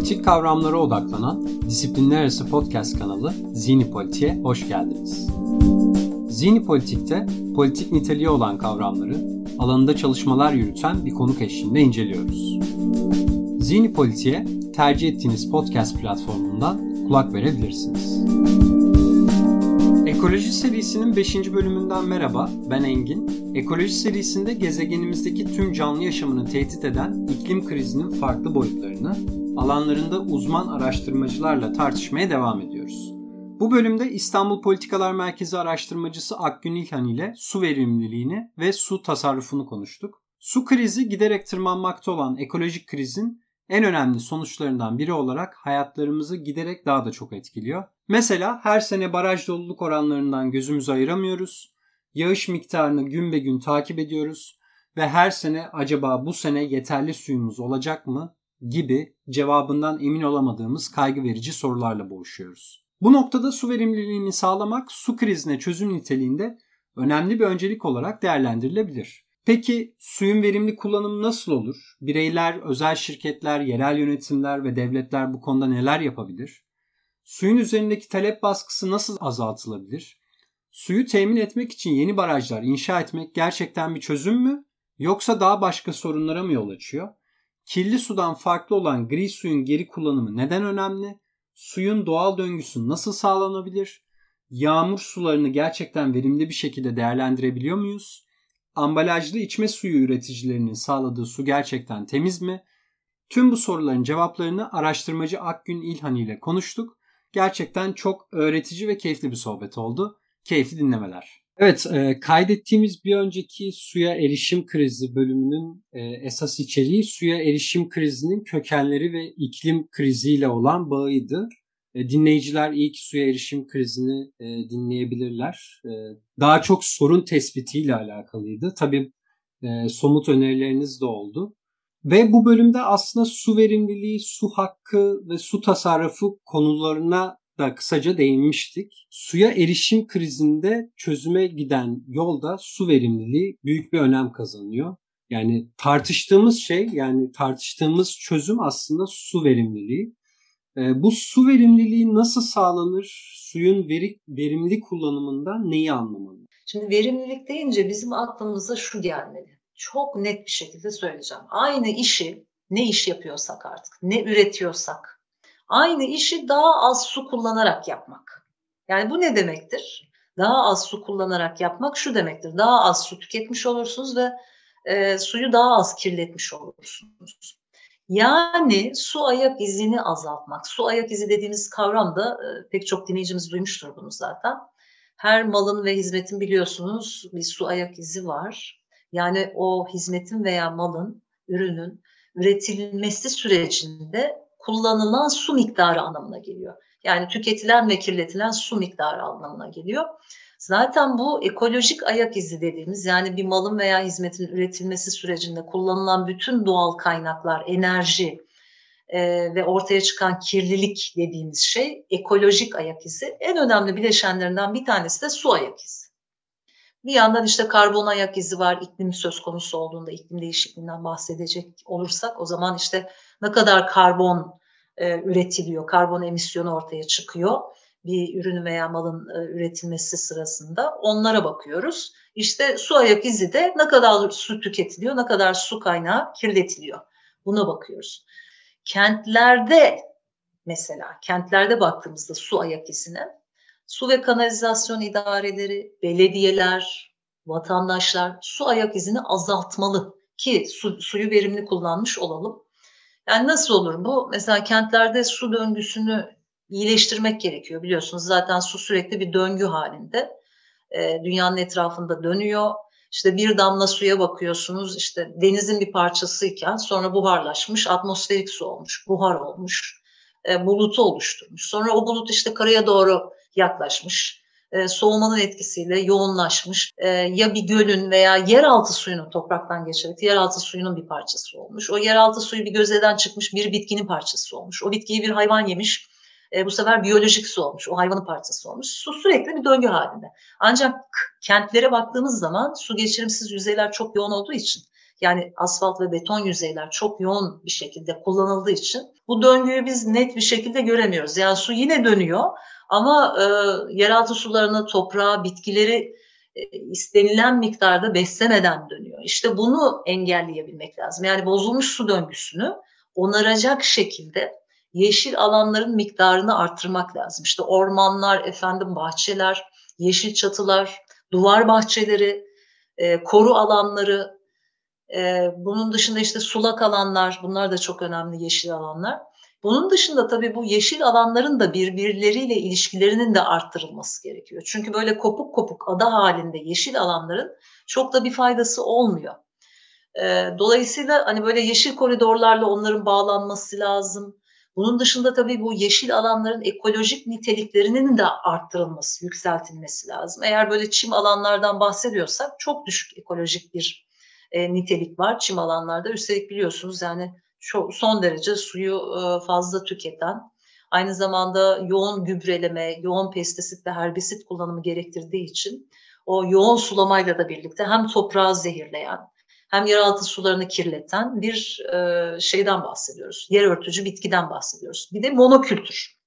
Politik kavramlara odaklanan disiplinler arası podcast kanalı Zini Politik'e hoş geldiniz. Zini Politik'te politik niteliği olan kavramları alanında çalışmalar yürüten bir konuk eşliğinde inceliyoruz. Zini Politik'e tercih ettiğiniz podcast platformundan kulak verebilirsiniz. Ekoloji serisinin 5. bölümünden merhaba, ben Engin. Ekoloji serisinde gezegenimizdeki tüm canlı yaşamını tehdit eden iklim krizinin farklı boyutlarını alanlarında uzman araştırmacılarla tartışmaya devam ediyoruz. Bu bölümde İstanbul Politikalar Merkezi araştırmacısı Akgün İlhan ile su verimliliğini ve su tasarrufunu konuştuk. Su krizi giderek tırmanmakta olan ekolojik krizin en önemli sonuçlarından biri olarak hayatlarımızı giderek daha da çok etkiliyor. Mesela her sene baraj doluluk oranlarından gözümüzü ayıramıyoruz. Yağış miktarını gün be gün takip ediyoruz ve her sene acaba bu sene yeterli suyumuz olacak mı gibi cevabından emin olamadığımız kaygı verici sorularla boğuşuyoruz. Bu noktada su verimliliğini sağlamak su krizine çözüm niteliğinde önemli bir öncelik olarak değerlendirilebilir. Peki suyun verimli kullanımı nasıl olur? Bireyler, özel şirketler, yerel yönetimler ve devletler bu konuda neler yapabilir? Suyun üzerindeki talep baskısı nasıl azaltılabilir? Suyu temin etmek için yeni barajlar inşa etmek gerçekten bir çözüm mü? Yoksa daha başka sorunlara mı yol açıyor? Kirli sudan farklı olan gri suyun geri kullanımı neden önemli? Suyun doğal döngüsü nasıl sağlanabilir? Yağmur sularını gerçekten verimli bir şekilde değerlendirebiliyor muyuz? Ambalajlı içme suyu üreticilerinin sağladığı su gerçekten temiz mi? Tüm bu soruların cevaplarını araştırmacı Akgün İlhan ile konuştuk. Gerçekten çok öğretici ve keyifli bir sohbet oldu. Keyifli dinlemeler. Evet, e, kaydettiğimiz bir önceki suya erişim krizi bölümünün e, esas içeriği suya erişim krizinin kökenleri ve iklim kriziyle olan bağıydı. E, dinleyiciler ilk suya erişim krizini e, dinleyebilirler. E, daha çok sorun tespitiyle alakalıydı. Tabii e, somut önerileriniz de oldu. Ve bu bölümde aslında su verimliliği, su hakkı ve su tasarrufu konularına da kısaca değinmiştik. Suya erişim krizinde çözüme giden yolda su verimliliği büyük bir önem kazanıyor. Yani tartıştığımız şey yani tartıştığımız çözüm aslında su verimliliği. E, bu su verimliliği nasıl sağlanır? Suyun veri, verimli kullanımından neyi anlamalı? Şimdi verimlilik deyince bizim aklımıza şu gelmeli. Çok net bir şekilde söyleyeceğim. Aynı işi ne iş yapıyorsak artık, ne üretiyorsak, aynı işi daha az su kullanarak yapmak. Yani bu ne demektir? Daha az su kullanarak yapmak şu demektir. Daha az su tüketmiş olursunuz ve e, suyu daha az kirletmiş olursunuz. Yani su ayak izini azaltmak. Su ayak izi dediğimiz kavram da e, pek çok dinleyicimiz duymuştur bunu zaten. Her malın ve hizmetin biliyorsunuz bir su ayak izi var. Yani o hizmetin veya malın, ürünün üretilmesi sürecinde kullanılan su miktarı anlamına geliyor. Yani tüketilen ve kirletilen su miktarı anlamına geliyor. Zaten bu ekolojik ayak izi dediğimiz yani bir malın veya hizmetin üretilmesi sürecinde kullanılan bütün doğal kaynaklar, enerji e, ve ortaya çıkan kirlilik dediğimiz şey ekolojik ayak izi. En önemli bileşenlerinden bir tanesi de su ayak izi. Bir yandan işte karbon ayak izi var iklim söz konusu olduğunda iklim değişikliğinden bahsedecek olursak o zaman işte ne kadar karbon e, üretiliyor, karbon emisyonu ortaya çıkıyor bir ürünü veya malın e, üretilmesi sırasında onlara bakıyoruz. İşte su ayak izi de ne kadar su tüketiliyor, ne kadar su kaynağı kirletiliyor. Buna bakıyoruz. Kentlerde mesela kentlerde baktığımızda su ayak izine su ve kanalizasyon idareleri, belediyeler, vatandaşlar su ayak izini azaltmalı ki su, suyu verimli kullanmış olalım. Yani nasıl olur bu? Mesela kentlerde su döngüsünü iyileştirmek gerekiyor. Biliyorsunuz zaten su sürekli bir döngü halinde. E, dünyanın etrafında dönüyor. İşte bir damla suya bakıyorsunuz işte denizin bir parçasıyken sonra buharlaşmış atmosferik su olmuş, buhar olmuş, e, bulutu oluşturmuş. Sonra o bulut işte karaya doğru yaklaşmış, e, soğumanın etkisiyle yoğunlaşmış. E, ya bir gölün veya yeraltı suyunun topraktan geçerek yeraltı suyunun bir parçası olmuş. O yeraltı suyu bir gözeden çıkmış bir bitkinin parçası olmuş. O bitkiyi bir hayvan yemiş e, bu sefer biyolojik su olmuş, o hayvanın parçası olmuş. Su sürekli bir döngü halinde. Ancak kentlere baktığımız zaman su geçirimsiz yüzeyler çok yoğun olduğu için Yani asfalt ve beton yüzeyler çok yoğun bir şekilde kullanıldığı için bu döngüyü biz net bir şekilde göremiyoruz. Yani su yine dönüyor ama e, yeraltı sularını, toprağı, bitkileri e, istenilen miktarda beslemeden dönüyor. İşte bunu engelleyebilmek lazım. Yani bozulmuş su döngüsünü onaracak şekilde yeşil alanların miktarını arttırmak lazım. İşte ormanlar, efendim bahçeler, yeşil çatılar, duvar bahçeleri, e, koru alanları, e, bunun dışında işte sulak alanlar, bunlar da çok önemli yeşil alanlar. Bunun dışında tabii bu yeşil alanların da birbirleriyle ilişkilerinin de arttırılması gerekiyor. Çünkü böyle kopuk kopuk ada halinde yeşil alanların çok da bir faydası olmuyor. E, dolayısıyla hani böyle yeşil koridorlarla onların bağlanması lazım. Bunun dışında tabii bu yeşil alanların ekolojik niteliklerinin de arttırılması, yükseltilmesi lazım. Eğer böyle çim alanlardan bahsediyorsak çok düşük ekolojik bir e, nitelik var çim alanlarda. Üstelik biliyorsunuz yani çok, son derece suyu e, fazla tüketen, aynı zamanda yoğun gübreleme, yoğun pestisit ve herbisit kullanımı gerektirdiği için o yoğun sulamayla da birlikte hem toprağı zehirleyen hem yeraltı sularını kirleten bir e, şeyden bahsediyoruz. Yer örtücü bitkiden bahsediyoruz. Bir de monokültür.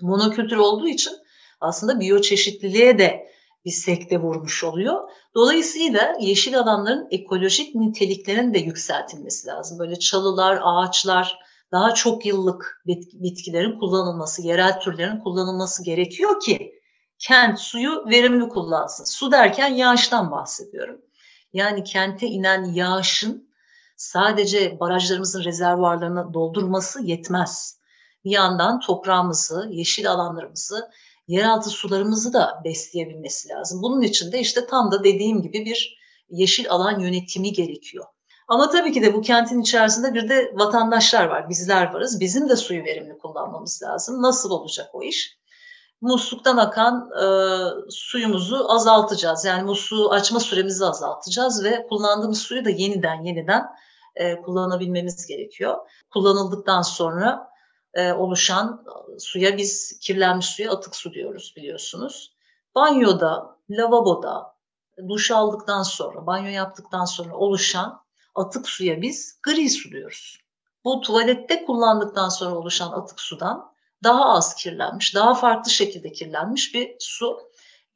Monokültür olduğu için aslında biyoçeşitliliğe de bir sekte vurmuş oluyor. Dolayısıyla yeşil alanların ekolojik niteliklerinin de yükseltilmesi lazım. Böyle çalılar, ağaçlar, daha çok yıllık bitkilerin kullanılması, yerel türlerin kullanılması gerekiyor ki kent suyu verimli kullansın. Su derken yağıştan bahsediyorum. Yani kente inen yağışın sadece barajlarımızın rezervuarlarını doldurması yetmez. Bir yandan toprağımızı, yeşil alanlarımızı, yeraltı sularımızı da besleyebilmesi lazım. Bunun için de işte tam da dediğim gibi bir yeşil alan yönetimi gerekiyor. Ama tabii ki de bu kentin içerisinde bir de vatandaşlar var, bizler varız. Bizim de suyu verimli kullanmamız lazım. Nasıl olacak o iş? musluktan akan e, suyumuzu azaltacağız. Yani musluğu açma süremizi azaltacağız ve kullandığımız suyu da yeniden yeniden e, kullanabilmemiz gerekiyor. Kullanıldıktan sonra e, oluşan suya biz kirlenmiş suya atık su diyoruz biliyorsunuz. Banyoda, lavaboda, duş aldıktan sonra, banyo yaptıktan sonra oluşan atık suya biz gri su diyoruz. Bu tuvalette kullandıktan sonra oluşan atık sudan daha az kirlenmiş, daha farklı şekilde kirlenmiş bir su.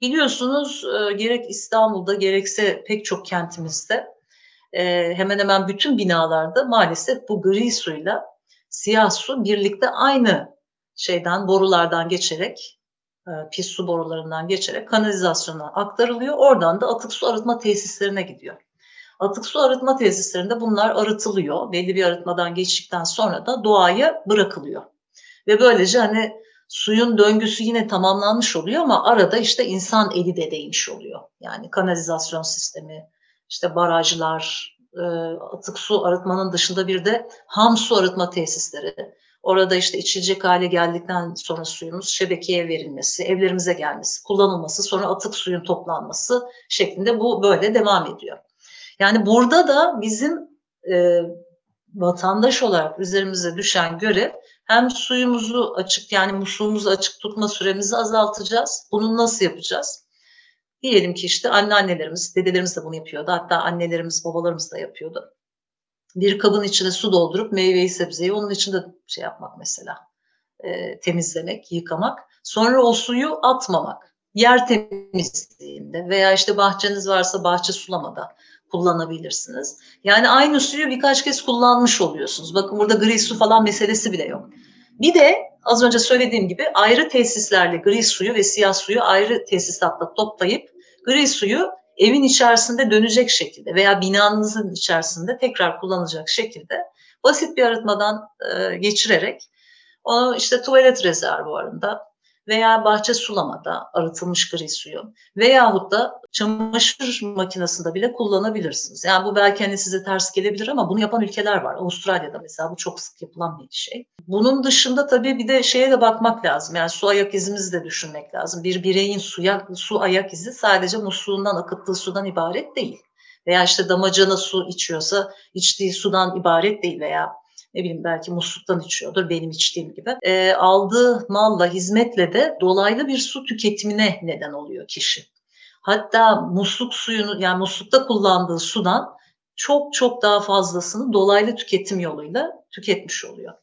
Biliyorsunuz e, gerek İstanbul'da gerekse pek çok kentimizde e, hemen hemen bütün binalarda maalesef bu gri suyla siyah su birlikte aynı şeyden borulardan geçerek e, pis su borularından geçerek kanalizasyona aktarılıyor. Oradan da atık su arıtma tesislerine gidiyor. Atık su arıtma tesislerinde bunlar arıtılıyor. Belli bir arıtmadan geçtikten sonra da doğaya bırakılıyor. Ve böylece hani suyun döngüsü yine tamamlanmış oluyor ama arada işte insan eli de değmiş oluyor. Yani kanalizasyon sistemi, işte barajlar, e, atık su arıtmanın dışında bir de ham su arıtma tesisleri. Orada işte içilecek hale geldikten sonra suyumuz şebekeye verilmesi, evlerimize gelmesi, kullanılması, sonra atık suyun toplanması şeklinde bu böyle devam ediyor. Yani burada da bizim e, vatandaş olarak üzerimize düşen görev hem suyumuzu açık yani musluğumuzu açık tutma süremizi azaltacağız. Bunu nasıl yapacağız? Diyelim ki işte anneannelerimiz, dedelerimiz de bunu yapıyordu. Hatta annelerimiz, babalarımız da yapıyordu. Bir kabın içine su doldurup meyveyi, sebzeyi onun içinde şey yapmak mesela. E, temizlemek, yıkamak. Sonra o suyu atmamak. Yer temizliğinde veya işte bahçeniz varsa bahçe sulamada kullanabilirsiniz. Yani aynı suyu birkaç kez kullanmış oluyorsunuz. Bakın burada gri su falan meselesi bile yok. Bir de az önce söylediğim gibi ayrı tesislerle gri suyu ve siyah suyu ayrı tesisatla toplayıp gri suyu evin içerisinde dönecek şekilde veya binanızın içerisinde tekrar kullanılacak şekilde basit bir arıtmadan e, geçirerek onu işte tuvalet rezervuarında veya bahçe sulamada arıtılmış gri suyu veyahut da çamaşır makinesinde bile kullanabilirsiniz. Yani bu belki hani size ters gelebilir ama bunu yapan ülkeler var. Avustralya'da mesela bu çok sık yapılan bir şey. Bunun dışında tabii bir de şeye de bakmak lazım. Yani su ayak izimizi de düşünmek lazım. Bir bireyin suya, su ayak izi sadece musluğundan akıttığı sudan ibaret değil. Veya işte damacana su içiyorsa içtiği sudan ibaret değil veya ne bileyim belki musluktan içiyordur benim içtiğim gibi. E, aldığı malla, hizmetle de dolaylı bir su tüketimine neden oluyor kişi. Hatta musluk suyunu yani muslukta kullandığı sudan çok çok daha fazlasını dolaylı tüketim yoluyla tüketmiş oluyor.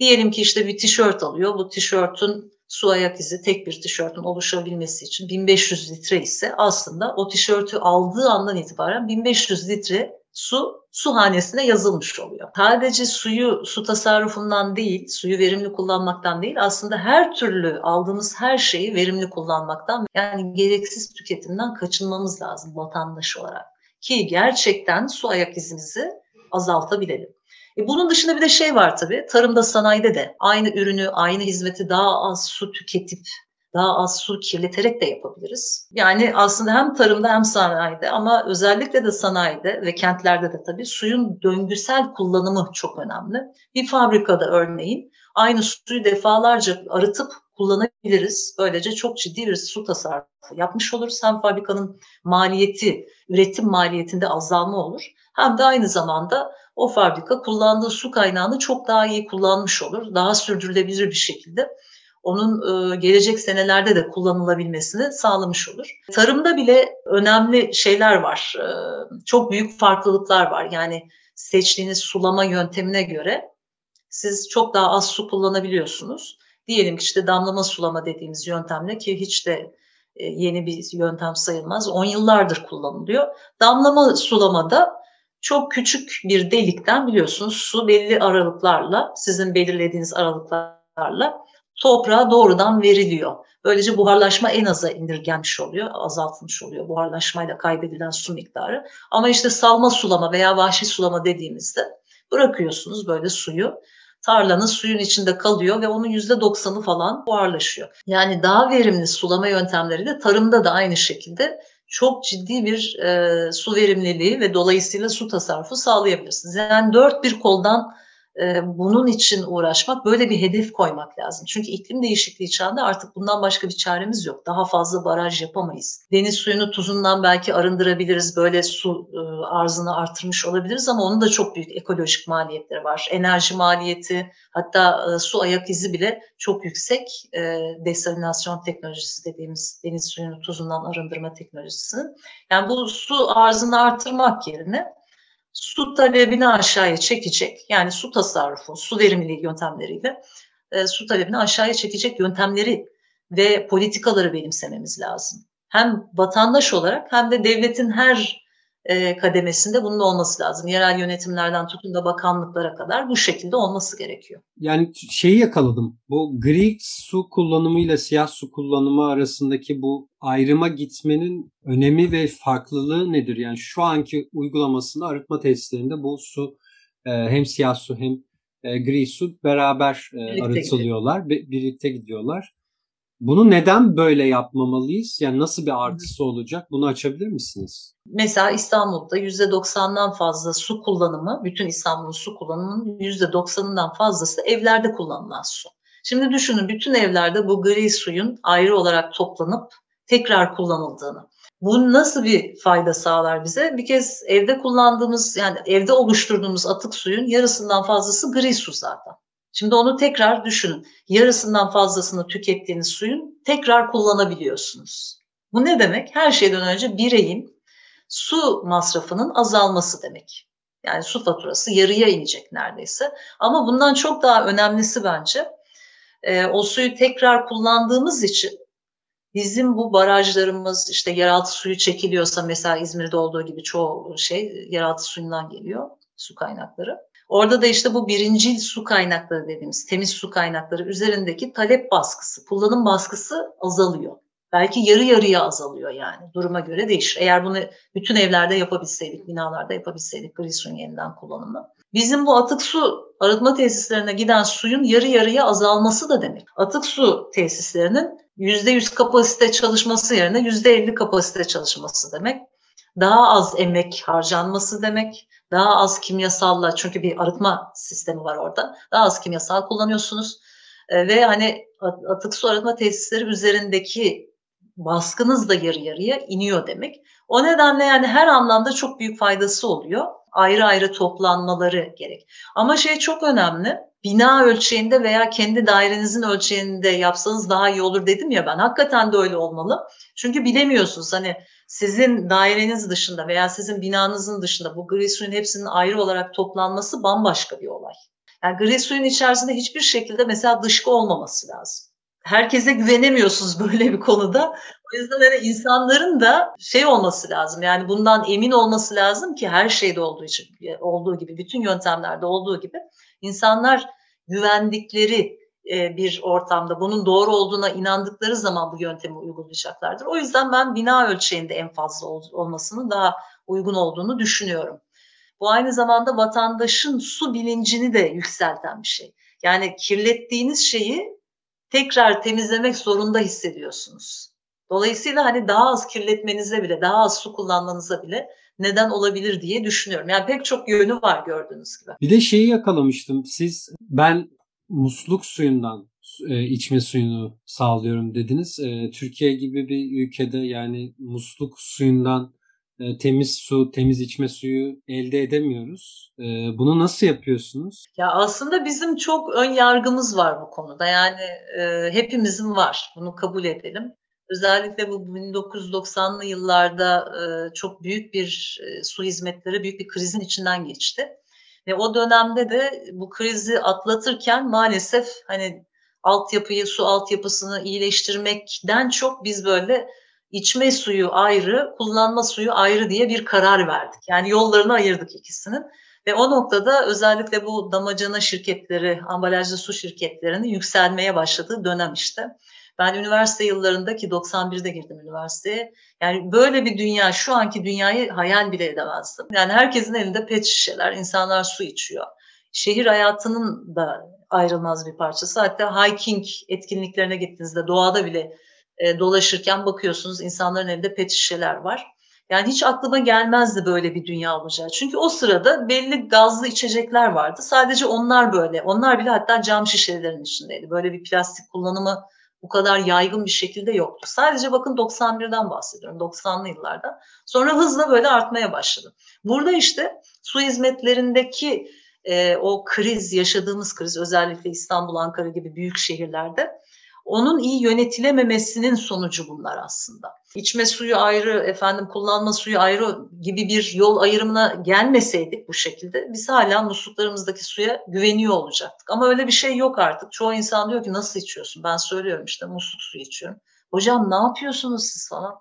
Diyelim ki işte bir tişört alıyor. Bu tişörtün su ayak izi tek bir tişörtün oluşabilmesi için 1500 litre ise aslında o tişörtü aldığı andan itibaren 1500 litre su su hanesine yazılmış oluyor. Sadece suyu su tasarrufundan değil, suyu verimli kullanmaktan değil, aslında her türlü aldığımız her şeyi verimli kullanmaktan yani gereksiz tüketimden kaçınmamız lazım vatandaş olarak. Ki gerçekten su ayak izimizi azaltabilelim. E bunun dışında bir de şey var tabii. Tarımda, sanayide de aynı ürünü, aynı hizmeti daha az su tüketip daha az su kirleterek de yapabiliriz. Yani aslında hem tarımda hem sanayide ama özellikle de sanayide ve kentlerde de tabii suyun döngüsel kullanımı çok önemli. Bir fabrikada örneğin aynı suyu defalarca arıtıp kullanabiliriz. Böylece çok ciddi bir su tasarrufu yapmış oluruz. Hem fabrikanın maliyeti, üretim maliyetinde azalma olur. Hem de aynı zamanda o fabrika kullandığı su kaynağını çok daha iyi kullanmış olur. Daha sürdürülebilir bir şekilde onun e, gelecek senelerde de kullanılabilmesini sağlamış olur. Tarımda bile önemli şeyler var. E, çok büyük farklılıklar var. Yani seçtiğiniz sulama yöntemine göre siz çok daha az su kullanabiliyorsunuz. Diyelim ki işte damlama sulama dediğimiz yöntemle ki hiç de e, yeni bir yöntem sayılmaz. 10 yıllardır kullanılıyor. Damlama sulamada çok küçük bir delikten biliyorsunuz su belli aralıklarla sizin belirlediğiniz aralıklarla toprağa doğrudan veriliyor. Böylece buharlaşma en aza indirgenmiş oluyor, azaltılmış oluyor buharlaşmayla kaybedilen su miktarı. Ama işte salma sulama veya vahşi sulama dediğimizde bırakıyorsunuz böyle suyu. Tarlanın suyun içinde kalıyor ve onun yüzde doksanı falan buharlaşıyor. Yani daha verimli sulama yöntemleri de tarımda da aynı şekilde çok ciddi bir e, su verimliliği ve dolayısıyla su tasarrufu sağlayabilirsiniz. Yani dört bir koldan bunun için uğraşmak, böyle bir hedef koymak lazım. Çünkü iklim değişikliği çağında artık bundan başka bir çaremiz yok. Daha fazla baraj yapamayız. Deniz suyunu tuzundan belki arındırabiliriz, böyle su arzını artırmış olabiliriz ama onun da çok büyük ekolojik maliyetleri var. Enerji maliyeti, hatta su ayak izi bile çok yüksek. Desalinasyon teknolojisi dediğimiz deniz suyunu tuzundan arındırma teknolojisinin. Yani bu su arzını artırmak yerine su talebini aşağıya çekecek yani su tasarrufu, su verimliliği yöntemleriyle e, su talebini aşağıya çekecek yöntemleri ve politikaları benimsememiz lazım. Hem vatandaş olarak hem de devletin her e, kademesinde bunun olması lazım. Yerel yönetimlerden tutun da bakanlıklara kadar bu şekilde olması gerekiyor. Yani şeyi yakaladım. Bu gri su kullanımı ile siyah su kullanımı arasındaki bu ayrıma gitmenin önemi ve farklılığı nedir? Yani şu anki uygulamasında arıtma tesislerinde bu su e, hem siyah su hem e, gri su beraber e, birlikte arıtılıyorlar, gidiyor. birlikte gidiyorlar. Bunu neden böyle yapmamalıyız? Yani nasıl bir artısı olacak? Bunu açabilir misiniz? Mesela İstanbul'da %90'dan fazla su kullanımı, bütün İstanbul'un su kullanımının %90'ından fazlası evlerde kullanılan su. Şimdi düşünün bütün evlerde bu gri suyun ayrı olarak toplanıp tekrar kullanıldığını. Bu nasıl bir fayda sağlar bize? Bir kez evde kullandığımız yani evde oluşturduğumuz atık suyun yarısından fazlası gri su zaten. Şimdi onu tekrar düşünün. Yarısından fazlasını tükettiğiniz suyun tekrar kullanabiliyorsunuz. Bu ne demek? Her şeyden önce bireyin su masrafının azalması demek. Yani su faturası yarıya inecek neredeyse. Ama bundan çok daha önemlisi bence e, o suyu tekrar kullandığımız için bizim bu barajlarımız işte yeraltı suyu çekiliyorsa mesela İzmir'de olduğu gibi çoğu şey yeraltı suyundan geliyor su kaynakları. Orada da işte bu birincil su kaynakları dediğimiz temiz su kaynakları üzerindeki talep baskısı, kullanım baskısı azalıyor. Belki yarı yarıya azalıyor yani duruma göre değişir. Eğer bunu bütün evlerde yapabilseydik, binalarda yapabilseydik gri suyun yeniden kullanımı. Bizim bu atık su arıtma tesislerine giden suyun yarı yarıya azalması da demek. Atık su tesislerinin %100 kapasite çalışması yerine %50 kapasite çalışması demek. Daha az emek harcanması demek daha az kimyasalla çünkü bir arıtma sistemi var orada. Daha az kimyasal kullanıyorsunuz. E, ve hani atık su arıtma tesisleri üzerindeki baskınız da yarı yarıya iniyor demek. O nedenle yani her anlamda çok büyük faydası oluyor. Ayrı ayrı toplanmaları gerek. Ama şey çok önemli. Bina ölçeğinde veya kendi dairenizin ölçeğinde yapsanız daha iyi olur dedim ya ben. Hakikaten de öyle olmalı. Çünkü bilemiyorsunuz hani sizin daireniz dışında veya sizin binanızın dışında bu gri suyun hepsinin ayrı olarak toplanması bambaşka bir olay. Yani gri suyun içerisinde hiçbir şekilde mesela dışkı olmaması lazım. Herkese güvenemiyorsunuz böyle bir konuda. O yüzden hani insanların da şey olması lazım. Yani bundan emin olması lazım ki her şeyde olduğu için olduğu gibi bütün yöntemlerde olduğu gibi insanlar güvendikleri e, bir ortamda bunun doğru olduğuna inandıkları zaman bu yöntemi uygulayacaklardır. O yüzden ben bina ölçeğinde en fazla olmasının daha uygun olduğunu düşünüyorum. Bu aynı zamanda vatandaşın su bilincini de yükselten bir şey. Yani kirlettiğiniz şeyi tekrar temizlemek zorunda hissediyorsunuz. Dolayısıyla hani daha az kirletmenize bile, daha az su kullanmanıza bile neden olabilir diye düşünüyorum. Yani pek çok yönü var gördüğünüz gibi. Bir de şeyi yakalamıştım. Siz ben musluk suyundan e, içme suyunu sağlıyorum dediniz. E, Türkiye gibi bir ülkede yani musluk suyundan e, temiz su, temiz içme suyu elde edemiyoruz. Bunu nasıl yapıyorsunuz? Ya aslında bizim çok ön yargımız var bu konuda. Yani hepimizin var. Bunu kabul edelim. Özellikle bu 1990'lı yıllarda e, çok büyük bir e, su hizmetleri, büyük bir krizin içinden geçti. Ve o dönemde de bu krizi atlatırken maalesef hani altyapıyı, su altyapısını iyileştirmekten çok biz böyle içme suyu ayrı, kullanma suyu ayrı diye bir karar verdik. Yani yollarını ayırdık ikisinin. Ve o noktada özellikle bu damacana şirketleri, ambalajlı su şirketlerinin yükselmeye başladığı dönem işte. Ben üniversite yıllarında ki 91'de girdim üniversiteye. Yani böyle bir dünya, şu anki dünyayı hayal bile edemezdim. Yani herkesin elinde pet şişeler, insanlar su içiyor. Şehir hayatının da ayrılmaz bir parçası. Hatta hiking etkinliklerine gittiğinizde doğada bile e, dolaşırken bakıyorsunuz insanların elinde pet şişeler var. Yani hiç aklıma gelmezdi böyle bir dünya olacağı. Çünkü o sırada belli gazlı içecekler vardı. Sadece onlar böyle. Onlar bile hatta cam şişelerin içindeydi. Böyle bir plastik kullanımı bu kadar yaygın bir şekilde yoktu. Sadece bakın 91'den bahsediyorum, 90'lı yıllarda. Sonra hızla böyle artmaya başladı. Burada işte su hizmetlerindeki e, o kriz, yaşadığımız kriz özellikle İstanbul, Ankara gibi büyük şehirlerde onun iyi yönetilememesinin sonucu bunlar aslında. İçme suyu ayrı, efendim kullanma suyu ayrı gibi bir yol ayrımına gelmeseydik bu şekilde biz hala musluklarımızdaki suya güveniyor olacaktık. Ama öyle bir şey yok artık. Çoğu insan diyor ki nasıl içiyorsun? Ben söylüyorum işte musluk suyu içiyorum. Hocam ne yapıyorsunuz siz falan?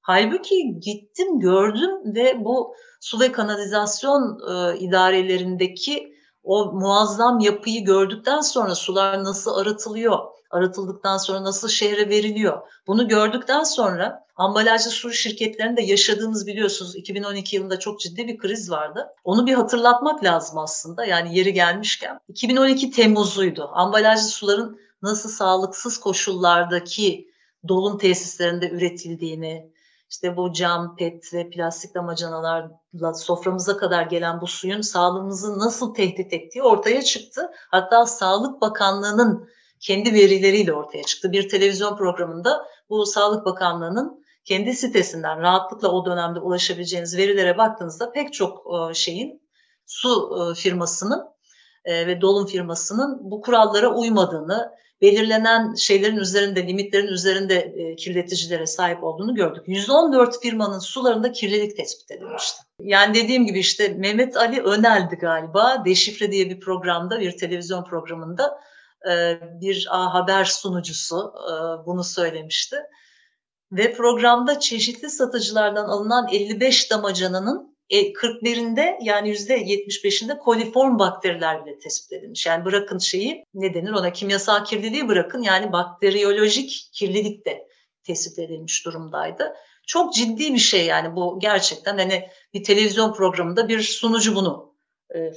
Halbuki gittim gördüm ve bu su ve kanalizasyon e, idarelerindeki o muazzam yapıyı gördükten sonra sular nasıl arıtılıyor, arıtıldıktan sonra nasıl şehre veriliyor. Bunu gördükten sonra ambalajlı su şirketlerinde yaşadığımız biliyorsunuz 2012 yılında çok ciddi bir kriz vardı. Onu bir hatırlatmak lazım aslında yani yeri gelmişken. 2012 Temmuz'uydu. Ambalajlı suların nasıl sağlıksız koşullardaki dolum tesislerinde üretildiğini, işte bu cam, pet ve plastik damacanalarla soframıza kadar gelen bu suyun sağlığımızı nasıl tehdit ettiği ortaya çıktı. Hatta Sağlık Bakanlığı'nın kendi verileriyle ortaya çıktı. Bir televizyon programında bu Sağlık Bakanlığı'nın kendi sitesinden rahatlıkla o dönemde ulaşabileceğiniz verilere baktığınızda pek çok e, şeyin su e, firmasının e, ve dolum firmasının bu kurallara uymadığını, belirlenen şeylerin üzerinde, limitlerin üzerinde kirleticilere sahip olduğunu gördük. 114 firmanın sularında kirlilik tespit edilmişti. Yani dediğim gibi işte Mehmet Ali Önel'di galiba. Deşifre diye bir programda, bir televizyon programında e, bir haber sunucusu e, bunu söylemişti. Ve programda çeşitli satıcılardan alınan 55 damacananın 41'inde e, yani %75'inde koliform bakteriler bile tespit edilmiş. Yani bırakın şeyi ne denir ona kimyasal kirliliği bırakın yani bakteriyolojik kirlilik de tespit edilmiş durumdaydı. Çok ciddi bir şey yani bu gerçekten hani bir televizyon programında bir sunucu bunu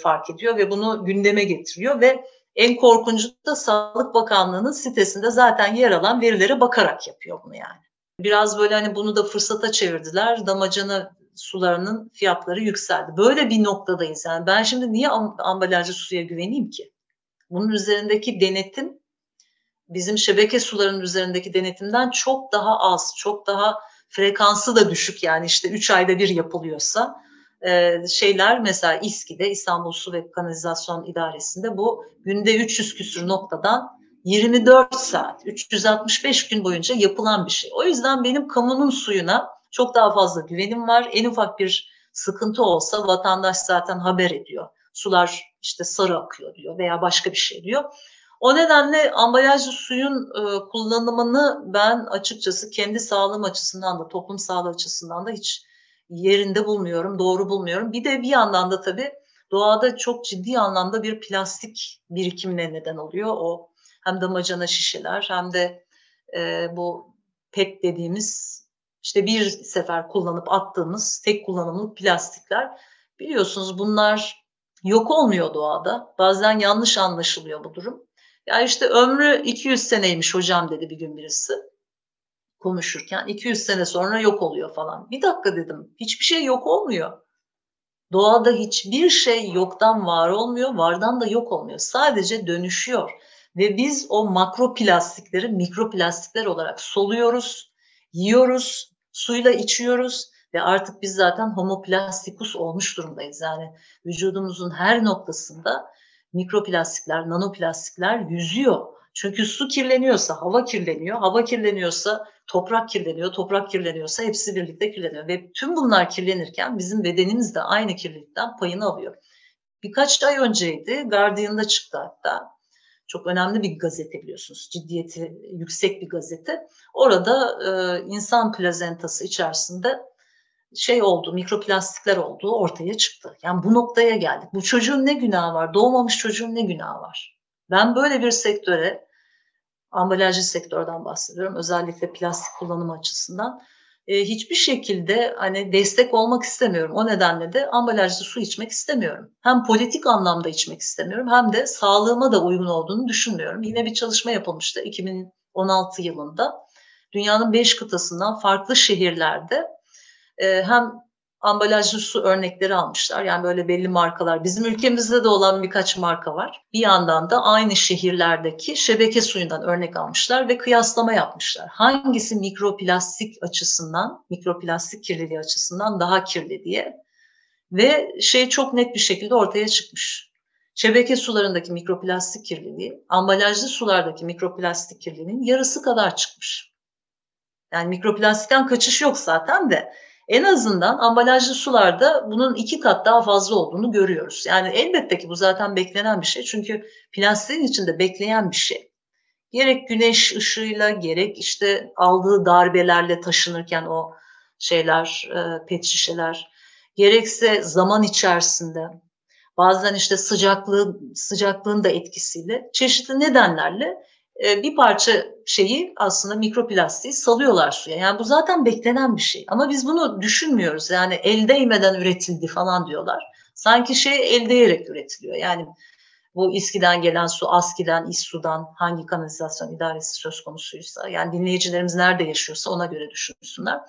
fark ediyor ve bunu gündeme getiriyor ve en korkuncu da Sağlık Bakanlığı'nın sitesinde zaten yer alan verilere bakarak yapıyor bunu yani. Biraz böyle hani bunu da fırsata çevirdiler. Damacana sularının fiyatları yükseldi. Böyle bir noktadayız yani. Ben şimdi niye ambalajlı suya güveneyim ki? Bunun üzerindeki denetim bizim şebeke sularının üzerindeki denetimden çok daha az, çok daha frekansı da düşük yani işte 3 ayda bir yapılıyorsa e, şeyler mesela İSKİ'de İstanbul Su ve Kanalizasyon İdaresi'nde bu günde 300 küsür noktadan 24 saat, 365 gün boyunca yapılan bir şey. O yüzden benim kamunun suyuna Çok daha fazla güvenim var. En ufak bir sıkıntı olsa vatandaş zaten haber ediyor. Sular işte sarı akıyor diyor veya başka bir şey diyor. O nedenle ambalajlı suyun e, kullanımını ben açıkçası kendi sağlığım açısından da toplum sağlığı açısından da hiç yerinde bulmuyorum, doğru bulmuyorum. Bir de bir yandan da tabii doğada çok ciddi anlamda bir plastik birikimine neden oluyor. O hem damacana şişeler hem de e, bu PET dediğimiz işte bir sefer kullanıp attığımız tek kullanımlık plastikler. Biliyorsunuz bunlar yok olmuyor doğada. Bazen yanlış anlaşılıyor bu durum. Ya işte ömrü 200 seneymiş hocam dedi bir gün birisi konuşurken. 200 sene sonra yok oluyor falan. Bir dakika dedim. Hiçbir şey yok olmuyor. Doğada hiçbir şey yoktan var olmuyor, vardan da yok olmuyor. Sadece dönüşüyor. Ve biz o makroplastikleri mikroplastikler olarak soluyoruz, yiyoruz, suyla içiyoruz ve artık biz zaten homoplastikus olmuş durumdayız. Yani vücudumuzun her noktasında mikroplastikler, nanoplastikler yüzüyor. Çünkü su kirleniyorsa hava kirleniyor, hava kirleniyorsa toprak kirleniyor, toprak kirleniyorsa hepsi birlikte kirleniyor. Ve tüm bunlar kirlenirken bizim bedenimiz de aynı kirlilikten payını alıyor. Birkaç ay önceydi, Guardian'da çıktı hatta. Çok önemli bir gazete biliyorsunuz, ciddiyeti yüksek bir gazete. Orada e, insan plazentası içerisinde şey oldu, mikroplastikler olduğu ortaya çıktı. Yani bu noktaya geldik. Bu çocuğun ne günahı var? Doğmamış çocuğun ne günahı var? Ben böyle bir sektöre, ambalajlı sektörden bahsediyorum. Özellikle plastik kullanımı açısından. E, hiçbir şekilde hani destek olmak istemiyorum. O nedenle de ambalajlı su içmek istemiyorum. Hem politik anlamda içmek istemiyorum hem de sağlığıma da uygun olduğunu düşünmüyorum. Yine bir çalışma yapılmıştı 2016 yılında. Dünyanın beş kıtasından farklı şehirlerde e, hem ambalajlı su örnekleri almışlar. Yani böyle belli markalar. Bizim ülkemizde de olan birkaç marka var. Bir yandan da aynı şehirlerdeki şebeke suyundan örnek almışlar ve kıyaslama yapmışlar. Hangisi mikroplastik açısından, mikroplastik kirliliği açısından daha kirli diye. Ve şey çok net bir şekilde ortaya çıkmış. Şebeke sularındaki mikroplastik kirliliği, ambalajlı sulardaki mikroplastik kirliliğinin yarısı kadar çıkmış. Yani mikroplastikten kaçış yok zaten de en azından ambalajlı sularda bunun iki kat daha fazla olduğunu görüyoruz. Yani elbette ki bu zaten beklenen bir şey. Çünkü plastiğin içinde bekleyen bir şey. Gerek güneş ışığıyla gerek işte aldığı darbelerle taşınırken o şeyler, e, pet şişeler, gerekse zaman içerisinde bazen işte sıcaklığı, sıcaklığın da etkisiyle çeşitli nedenlerle e, bir parça şeyi aslında mikroplastiği salıyorlar suya. Yani bu zaten beklenen bir şey. Ama biz bunu düşünmüyoruz. Yani el değmeden üretildi falan diyorlar. Sanki şey el değerek üretiliyor. Yani bu İSKİ'den gelen su, ASKİ'den, İSSU'dan hangi kanalizasyon idaresi söz konusuysa yani dinleyicilerimiz nerede yaşıyorsa ona göre düşünsünler.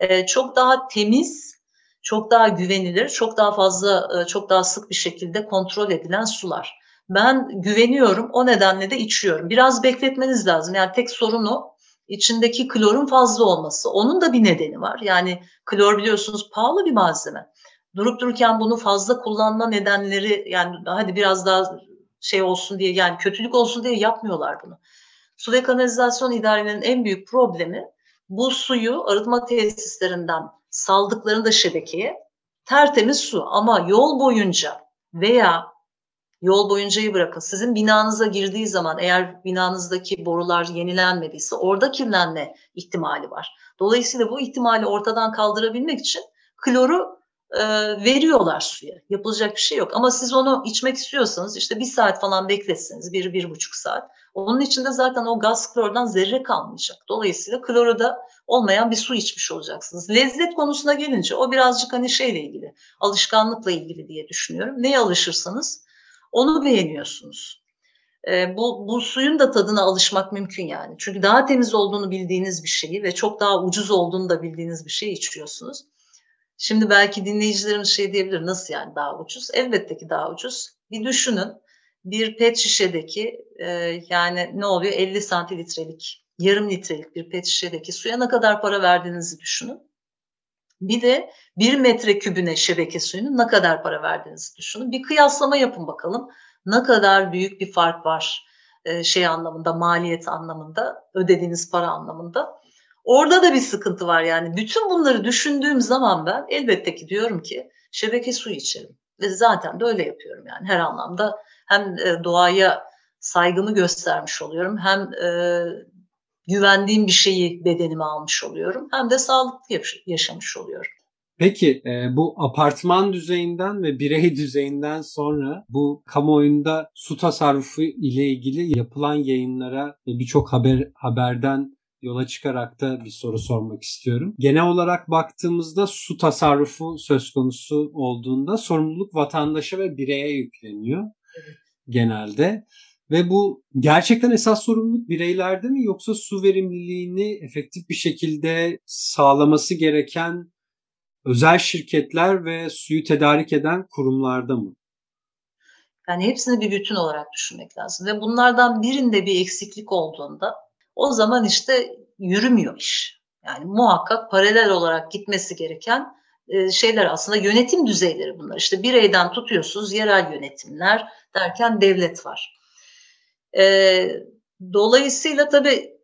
Ee, çok daha temiz, çok daha güvenilir, çok daha fazla, e, çok daha sık bir şekilde kontrol edilen sular. Ben güveniyorum o nedenle de içiyorum. Biraz bekletmeniz lazım. Yani tek sorunu içindeki klorun fazla olması. Onun da bir nedeni var. Yani klor biliyorsunuz pahalı bir malzeme. Durup dururken bunu fazla kullanma nedenleri yani hadi biraz daha şey olsun diye yani kötülük olsun diye yapmıyorlar bunu. Su ve kanalizasyon idarelerinin en büyük problemi bu suyu arıtma tesislerinden saldıklarında şebekeye tertemiz su ama yol boyunca veya Yol boyuncayı bırakın. Sizin binanıza girdiği zaman eğer binanızdaki borular yenilenmediyse orada kirlenme ihtimali var. Dolayısıyla bu ihtimali ortadan kaldırabilmek için kloru e, veriyorlar suya. Yapılacak bir şey yok. Ama siz onu içmek istiyorsanız işte bir saat falan bekletseniz, bir, bir buçuk saat. Onun içinde zaten o gaz klordan zerre kalmayacak. Dolayısıyla kloru da olmayan bir su içmiş olacaksınız. Lezzet konusuna gelince o birazcık hani şeyle ilgili, alışkanlıkla ilgili diye düşünüyorum. Neye alışırsanız onu beğeniyorsunuz. E, bu, bu suyun da tadına alışmak mümkün yani. Çünkü daha temiz olduğunu bildiğiniz bir şeyi ve çok daha ucuz olduğunu da bildiğiniz bir şeyi içiyorsunuz. Şimdi belki dinleyicilerimiz şey diyebilir nasıl yani daha ucuz? Elbette ki daha ucuz. Bir düşünün bir pet şişedeki e, yani ne oluyor 50 santilitrelik yarım litrelik bir pet şişedeki suya ne kadar para verdiğinizi düşünün. Bir de bir metre kübüne şebeke suyunun ne kadar para verdiğinizi düşünün. Bir kıyaslama yapın bakalım. Ne kadar büyük bir fark var e, şey anlamında, maliyet anlamında, ödediğiniz para anlamında. Orada da bir sıkıntı var yani. Bütün bunları düşündüğüm zaman ben elbette ki diyorum ki şebeke su içelim. Ve zaten de öyle yapıyorum yani her anlamda hem e, doğaya saygımı göstermiş oluyorum hem e, güvendiğim bir şeyi bedenime almış oluyorum hem de sağlıklı yaşamış oluyorum. Peki e, bu apartman düzeyinden ve birey düzeyinden sonra bu kamuoyunda su tasarrufu ile ilgili yapılan yayınlara ve birçok haber haberden yola çıkarak da bir soru sormak istiyorum. Genel olarak baktığımızda su tasarrufu söz konusu olduğunda sorumluluk vatandaşa ve bireye yükleniyor evet. genelde. Ve bu gerçekten esas sorumluluk bireylerde mi yoksa su verimliliğini efektif bir şekilde sağlaması gereken özel şirketler ve suyu tedarik eden kurumlarda mı? Yani hepsini bir bütün olarak düşünmek lazım ve bunlardan birinde bir eksiklik olduğunda o zaman işte yürümüyor iş. Yani muhakkak paralel olarak gitmesi gereken e, şeyler aslında yönetim düzeyleri bunlar. İşte bireyden tutuyorsunuz yerel yönetimler derken devlet var. E, dolayısıyla tabii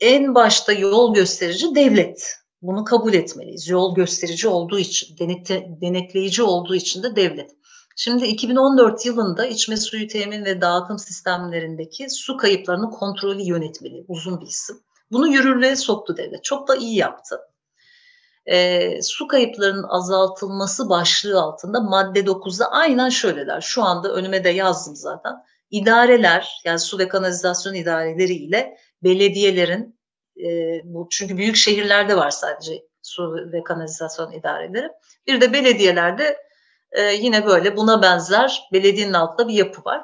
en başta yol gösterici devlet. Bunu kabul etmeliyiz. Yol gösterici olduğu için, denekte, denetleyici olduğu için de devlet. Şimdi 2014 yılında içme suyu temin ve dağıtım sistemlerindeki su kayıplarının kontrolü yönetmeliği uzun bir isim. Bunu yürürlüğe soktu devlet. Çok da iyi yaptı. E, su kayıplarının azaltılması başlığı altında madde 9'da aynen şöyle der. Şu anda önüme de yazdım zaten. İdareler yani su ve kanalizasyon idareleri ile belediyelerin e, bu çünkü büyük şehirlerde var sadece su ve kanalizasyon idareleri. Bir de belediyelerde e, yine böyle buna benzer belediyenin altında bir yapı var.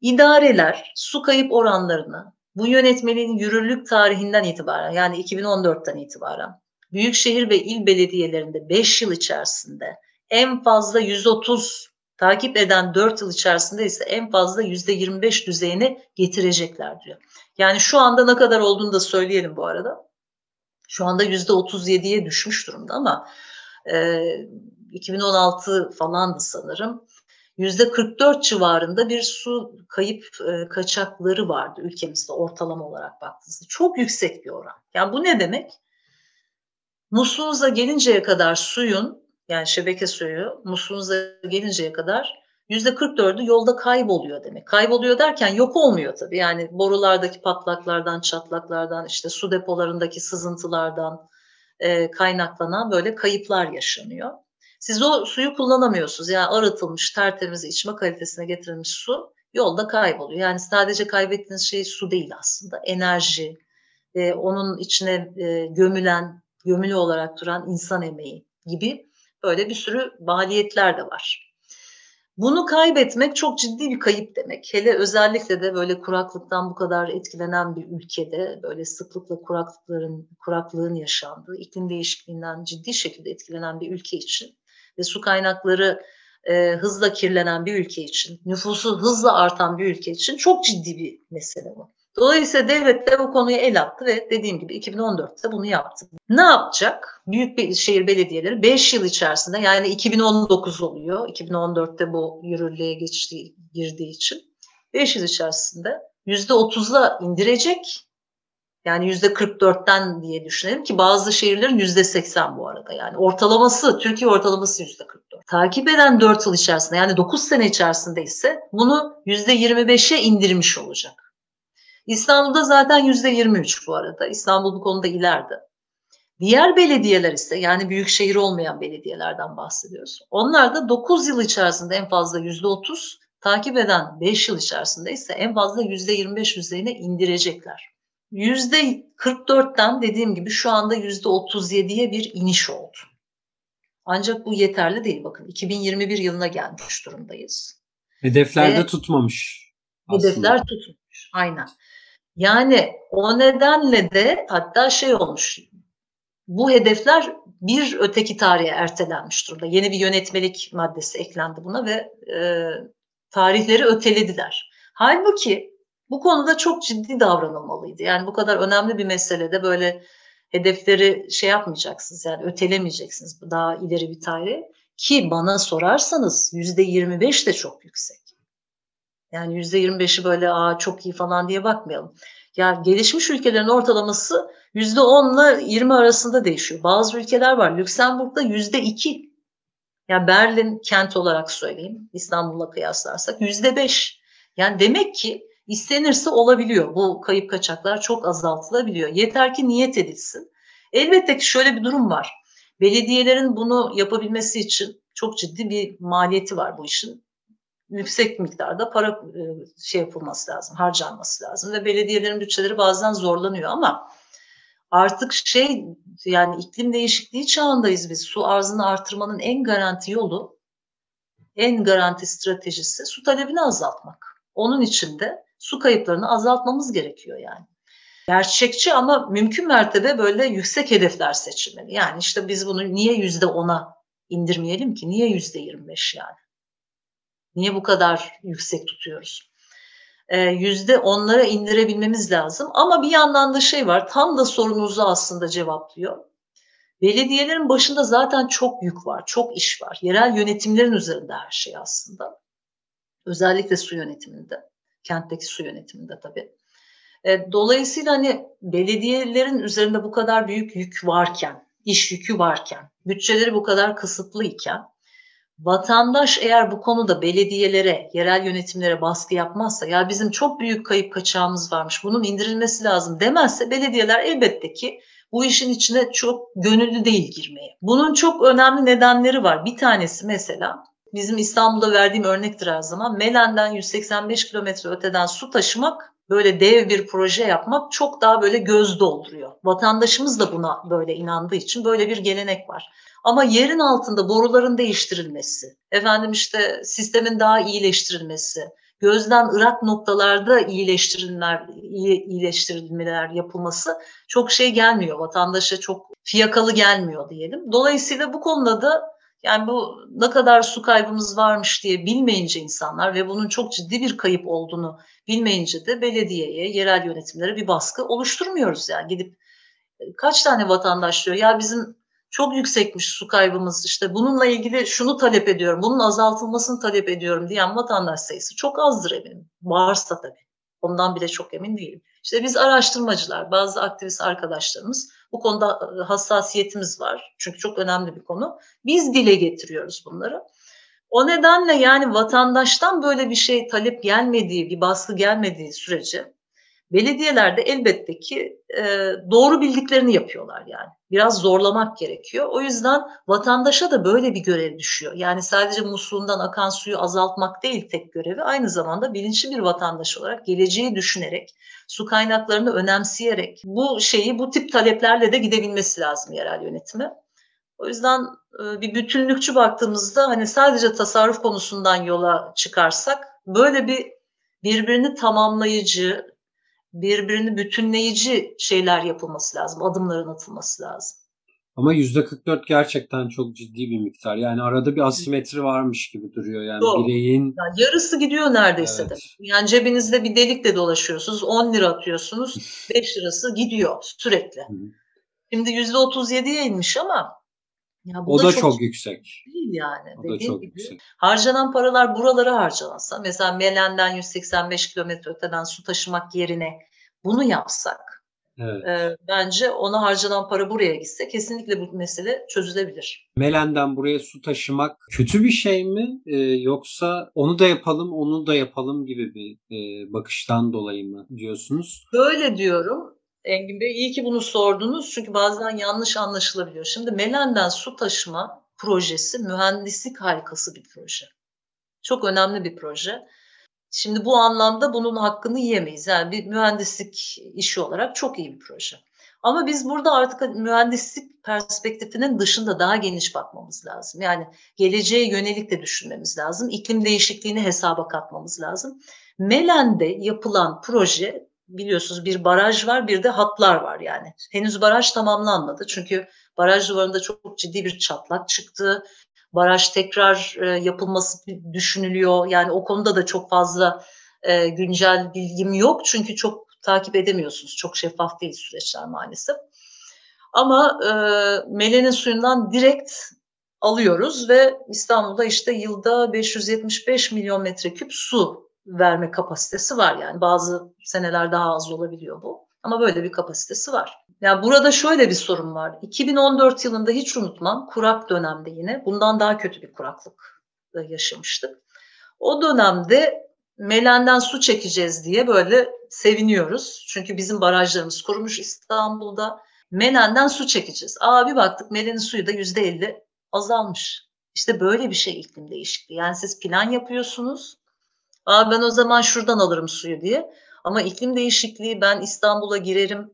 İdareler su kayıp oranlarını bu yönetmeliğin yürürlük tarihinden itibaren yani 2014'ten itibaren büyükşehir ve il belediyelerinde 5 yıl içerisinde en fazla 130 takip eden 4 yıl içerisinde ise en fazla %25 düzeyine getirecekler diyor. Yani şu anda ne kadar olduğunu da söyleyelim bu arada. Şu anda %37'ye düşmüş durumda ama e, 2016 falandı sanırım. %44 civarında bir su kayıp e, kaçakları vardı ülkemizde ortalama olarak baktığınızda. Çok yüksek bir oran. Yani bu ne demek? Musluğunuza gelinceye kadar suyun yani şebeke suyu musluğunuza gelinceye kadar %44'ü yolda kayboluyor demek. Kayboluyor derken yok olmuyor tabii. Yani borulardaki patlaklardan, çatlaklardan, işte su depolarındaki sızıntılardan e, kaynaklanan böyle kayıplar yaşanıyor. Siz o suyu kullanamıyorsunuz. Yani arıtılmış, tertemiz, içme kalitesine getirilmiş su yolda kayboluyor. Yani sadece kaybettiğiniz şey su değil aslında. Enerji, e, onun içine e, gömülen, gömülü olarak duran insan emeği gibi böyle bir sürü maliyetler de var. Bunu kaybetmek çok ciddi bir kayıp demek. Hele özellikle de böyle kuraklıktan bu kadar etkilenen bir ülkede böyle sıklıkla kuraklıkların kuraklığın yaşandığı, iklim değişikliğinden ciddi şekilde etkilenen bir ülke için ve su kaynakları e, hızla kirlenen bir ülke için, nüfusu hızla artan bir ülke için çok ciddi bir mesele bu. Dolayısıyla devlet de bu konuyu el attı ve dediğim gibi 2014'te bunu yaptı. Ne yapacak? Büyük şehir belediyeleri 5 yıl içerisinde yani 2019 oluyor. 2014'te bu yürürlüğe geçtiği, girdiği için 5 yıl içerisinde %30'la indirecek yani yüzde 44'ten diye düşünelim ki bazı şehirlerin yüzde 80 bu arada. Yani ortalaması, Türkiye ortalaması yüzde 44. Takip eden 4 yıl içerisinde yani 9 sene içerisinde ise bunu yüzde 25'e indirmiş olacak. İstanbul'da zaten yüzde 23 bu arada. İstanbul bu konuda ileride. Diğer belediyeler ise yani büyük şehir olmayan belediyelerden bahsediyoruz. Onlar da 9 yıl içerisinde en fazla yüzde 30, takip eden 5 yıl içerisinde ise en fazla yüzde 25 üzerine indirecekler. %44'ten dediğim gibi şu anda %37'ye bir iniş oldu. Ancak bu yeterli değil. Bakın 2021 yılına gelmiş durumdayız. Hedeflerde Ve tutmamış. Aslında. Hedefler tutmuş. Aynen. Yani o nedenle de hatta şey olmuş. Bu hedefler bir öteki tarihe ertelenmiş durumda. Yeni bir yönetmelik maddesi eklendi buna ve e, tarihleri ötelediler. Halbuki bu konuda çok ciddi davranılmalıydı. Yani bu kadar önemli bir meselede böyle hedefleri şey yapmayacaksınız yani ötelemeyeceksiniz daha ileri bir tarih. Ki bana sorarsanız yüzde 25 de çok yüksek. Yani yüzde 25'i böyle aa çok iyi falan diye bakmayalım. Ya gelişmiş ülkelerin ortalaması %10 ile 20 arasında değişiyor. Bazı ülkeler var. Lüksemburg'da %2. Yani Berlin kent olarak söyleyeyim. İstanbul'la kıyaslarsak %5. Yani demek ki istenirse olabiliyor. Bu kayıp kaçaklar çok azaltılabiliyor. Yeter ki niyet edilsin. Elbette ki şöyle bir durum var. Belediyelerin bunu yapabilmesi için çok ciddi bir maliyeti var bu işin. Yüksek miktarda para e, şey yapılması lazım, harcanması lazım ve belediyelerin bütçeleri bazen zorlanıyor ama artık şey yani iklim değişikliği çağındayız biz. Su arzını artırmanın en garanti yolu, en garanti stratejisi su talebini azaltmak. Onun için de su kayıplarını azaltmamız gerekiyor yani. Gerçekçi ama mümkün mertebe böyle yüksek hedefler seçilmeli. Yani işte biz bunu niye yüzde ona indirmeyelim ki? Niye yüzde yirmi beş yani? Niye bu kadar yüksek tutuyoruz? Ee, yüzde onlara indirebilmemiz lazım. Ama bir yandan da şey var, tam da sorunuzu aslında cevaplıyor. Belediyelerin başında zaten çok yük var, çok iş var. Yerel yönetimlerin üzerinde her şey aslında. Özellikle su yönetiminde, kentteki su yönetiminde tabii. E, dolayısıyla hani belediyelerin üzerinde bu kadar büyük yük varken, iş yükü varken, bütçeleri bu kadar kısıtlıyken vatandaş eğer bu konuda belediyelere, yerel yönetimlere baskı yapmazsa ya bizim çok büyük kayıp kaçağımız varmış bunun indirilmesi lazım demezse belediyeler elbette ki bu işin içine çok gönüllü değil girmeye. Bunun çok önemli nedenleri var. Bir tanesi mesela bizim İstanbul'da verdiğim örnektir her zaman. Melen'den 185 kilometre öteden su taşımak böyle dev bir proje yapmak çok daha böyle göz dolduruyor. Vatandaşımız da buna böyle inandığı için böyle bir gelenek var. Ama yerin altında boruların değiştirilmesi, efendim işte sistemin daha iyileştirilmesi, gözden ırak noktalarda iyileştirilmeler, iyileştirilmeler yapılması çok şey gelmiyor. Vatandaşa çok fiyakalı gelmiyor diyelim. Dolayısıyla bu konuda da yani bu ne kadar su kaybımız varmış diye bilmeyince insanlar ve bunun çok ciddi bir kayıp olduğunu bilmeyince de belediyeye, yerel yönetimlere bir baskı oluşturmuyoruz yani. Gidip e, kaç tane vatandaş diyor ya bizim çok yüksekmiş su kaybımız işte bununla ilgili şunu talep ediyorum, bunun azaltılmasını talep ediyorum diyen vatandaş sayısı çok azdır eminim. Varsa tabii. Ondan bile çok emin değilim. İşte biz araştırmacılar, bazı aktivist arkadaşlarımız bu konuda e, hassasiyetimiz var. Çünkü çok önemli bir konu. Biz dile getiriyoruz bunları. O nedenle yani vatandaştan böyle bir şey talep gelmediği, bir baskı gelmediği sürece belediyelerde elbette ki e, doğru bildiklerini yapıyorlar yani. Biraz zorlamak gerekiyor. O yüzden vatandaşa da böyle bir görev düşüyor. Yani sadece musluğundan akan suyu azaltmak değil tek görevi. Aynı zamanda bilinçli bir vatandaş olarak geleceği düşünerek, su kaynaklarını önemseyerek bu şeyi bu tip taleplerle de gidebilmesi lazım yerel yönetime. O yüzden e, bir bütünlükçü baktığımızda hani sadece tasarruf konusundan yola çıkarsak böyle bir birbirini tamamlayıcı, birbirini bütünleyici şeyler yapılması lazım, adımların atılması lazım. Ama %44 gerçekten çok ciddi bir miktar. Yani arada bir asimetri varmış gibi duruyor. Yani Doğru. bireyin... Yani yarısı gidiyor neredeyse evet. de. Yani cebinizde bir delikle dolaşıyorsunuz. 10 lira atıyorsunuz. 5 lirası gidiyor sürekli. Şimdi %37'ye inmiş ama ya bu o da, da çok, çok yüksek. Değil yani. O da çok gibi, yüksek. Harcanan paralar buralara harcansa mesela Melen'den 185 kilometre öteden su taşımak yerine bunu yapsak evet. e, bence ona harcanan para buraya gitse kesinlikle bu mesele çözülebilir. Melen'den buraya su taşımak kötü bir şey mi e, yoksa onu da yapalım onu da yapalım gibi bir e, bakıştan dolayı mı diyorsunuz? Böyle diyorum Engin Bey iyi ki bunu sordunuz çünkü bazen yanlış anlaşılabiliyor. Şimdi Melen'den su taşıma projesi mühendislik harikası bir proje. Çok önemli bir proje. Şimdi bu anlamda bunun hakkını yiyemeyiz. Yani bir mühendislik işi olarak çok iyi bir proje. Ama biz burada artık mühendislik perspektifinin dışında daha geniş bakmamız lazım. Yani geleceğe yönelik de düşünmemiz lazım. İklim değişikliğini hesaba katmamız lazım. Melen'de yapılan proje biliyorsunuz bir baraj var bir de hatlar var yani. Henüz baraj tamamlanmadı çünkü baraj duvarında çok ciddi bir çatlak çıktı. Baraj tekrar e, yapılması düşünülüyor. Yani o konuda da çok fazla e, güncel bilgim yok çünkü çok takip edemiyorsunuz. Çok şeffaf değil süreçler maalesef. Ama e, Mele'nin suyundan direkt alıyoruz ve İstanbul'da işte yılda 575 milyon metreküp su verme kapasitesi var yani bazı seneler daha az olabiliyor bu. Ama böyle bir kapasitesi var. Yani burada şöyle bir sorun var. 2014 yılında hiç unutmam kurak dönemde yine bundan daha kötü bir kuraklık yaşamıştık. O dönemde Melen'den su çekeceğiz diye böyle seviniyoruz. Çünkü bizim barajlarımız kurumuş İstanbul'da. Melen'den su çekeceğiz. Aa bir baktık Melen'in suyu da yüzde elli azalmış. İşte böyle bir şey iklim değişikliği. Yani siz plan yapıyorsunuz. Aa ben o zaman şuradan alırım suyu diye. Ama iklim değişikliği ben İstanbul'a girerim.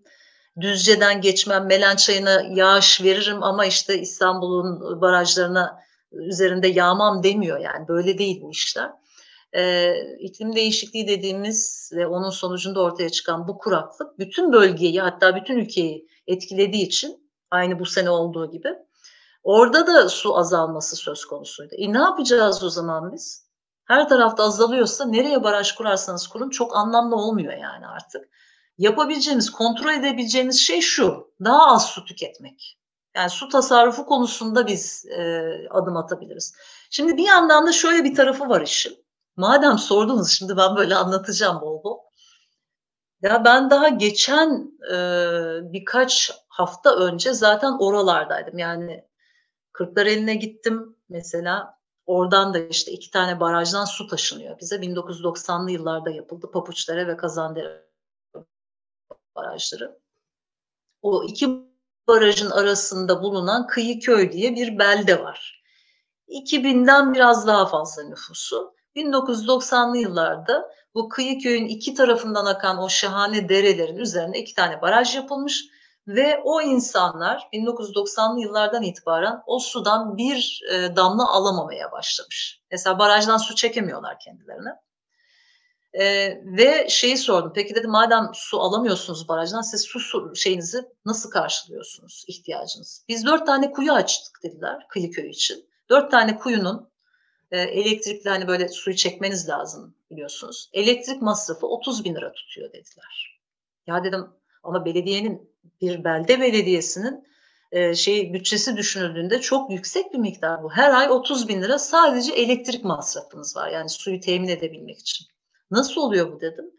Düzce'den geçmem, Melen çayına yağış veririm ama işte İstanbul'un barajlarına üzerinde yağmam demiyor yani. Böyle değil bu işler. Ee, iklim değişikliği dediğimiz ve onun sonucunda ortaya çıkan bu kuraklık bütün bölgeyi hatta bütün ülkeyi etkilediği için aynı bu sene olduğu gibi orada da su azalması söz konusuydu. E ne yapacağız o zaman biz? Her tarafta azalıyorsa nereye baraj kurarsanız kurun çok anlamlı olmuyor yani artık. Yapabileceğiniz, kontrol edebileceğiniz şey şu. Daha az su tüketmek. Yani su tasarrufu konusunda biz e, adım atabiliriz. Şimdi bir yandan da şöyle bir tarafı var işin. Madem sordunuz şimdi ben böyle anlatacağım bol bol. Ya ben daha geçen e, birkaç hafta önce zaten oralardaydım. Yani Kırklareli'ne gittim mesela. Oradan da işte iki tane barajdan su taşınıyor bize. 1990'lı yıllarda yapıldı. Papuçdere ve Kazandere barajları. O iki barajın arasında bulunan Kıyıköy diye bir belde var. 2000'den biraz daha fazla nüfusu. 1990'lı yıllarda bu Kıyıköy'ün iki tarafından akan o şahane derelerin üzerine iki tane baraj yapılmış ve o insanlar 1990'lı yıllardan itibaren o sudan bir e, damla alamamaya başlamış. Mesela barajdan su çekemiyorlar kendilerine. E, ve şeyi sordum. Peki dedim madem su alamıyorsunuz barajdan siz su, su şeyinizi nasıl karşılıyorsunuz ihtiyacınız? Biz dört tane kuyu açtık dediler Kıyıköy için. Dört tane kuyunun e, elektrikli hani böyle suyu çekmeniz lazım biliyorsunuz. Elektrik masrafı 30 bin lira tutuyor dediler. Ya dedim ama belediyenin bir belde belediyesinin e, şey bütçesi düşünüldüğünde çok yüksek bir miktar bu. Her ay 30 bin lira sadece elektrik masrafınız var. Yani suyu temin edebilmek için. Nasıl oluyor bu dedim.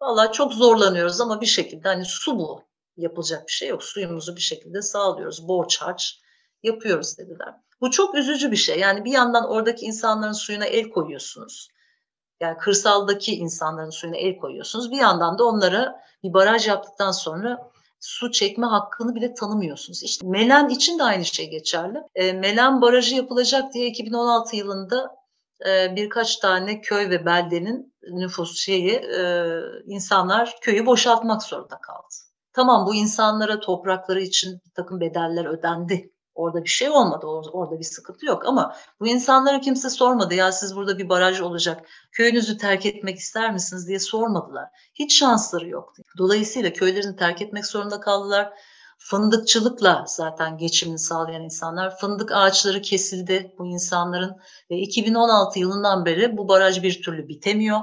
Vallahi çok zorlanıyoruz ama bir şekilde hani su bu. Yapılacak bir şey yok. Suyumuzu bir şekilde sağlıyoruz. Borç harç yapıyoruz dediler. Bu çok üzücü bir şey. Yani bir yandan oradaki insanların suyuna el koyuyorsunuz. Yani kırsaldaki insanların suyuna el koyuyorsunuz. Bir yandan da onlara bir baraj yaptıktan sonra su çekme hakkını bile tanımıyorsunuz. İşte Melen için de aynı şey geçerli. E, Melen Barajı yapılacak diye 2016 yılında e, birkaç tane köy ve beldenin nüfus şeyi e, insanlar köyü boşaltmak zorunda kaldı. Tamam bu insanlara toprakları için bir takım bedeller ödendi. Orada bir şey olmadı, orada bir sıkıntı yok ama bu insanlara kimse sormadı ya siz burada bir baraj olacak, köyünüzü terk etmek ister misiniz diye sormadılar. Hiç şansları yoktu. Dolayısıyla köylerini terk etmek zorunda kaldılar. Fındıkçılıkla zaten geçimini sağlayan insanlar. Fındık ağaçları kesildi bu insanların ve 2016 yılından beri bu baraj bir türlü bitemiyor.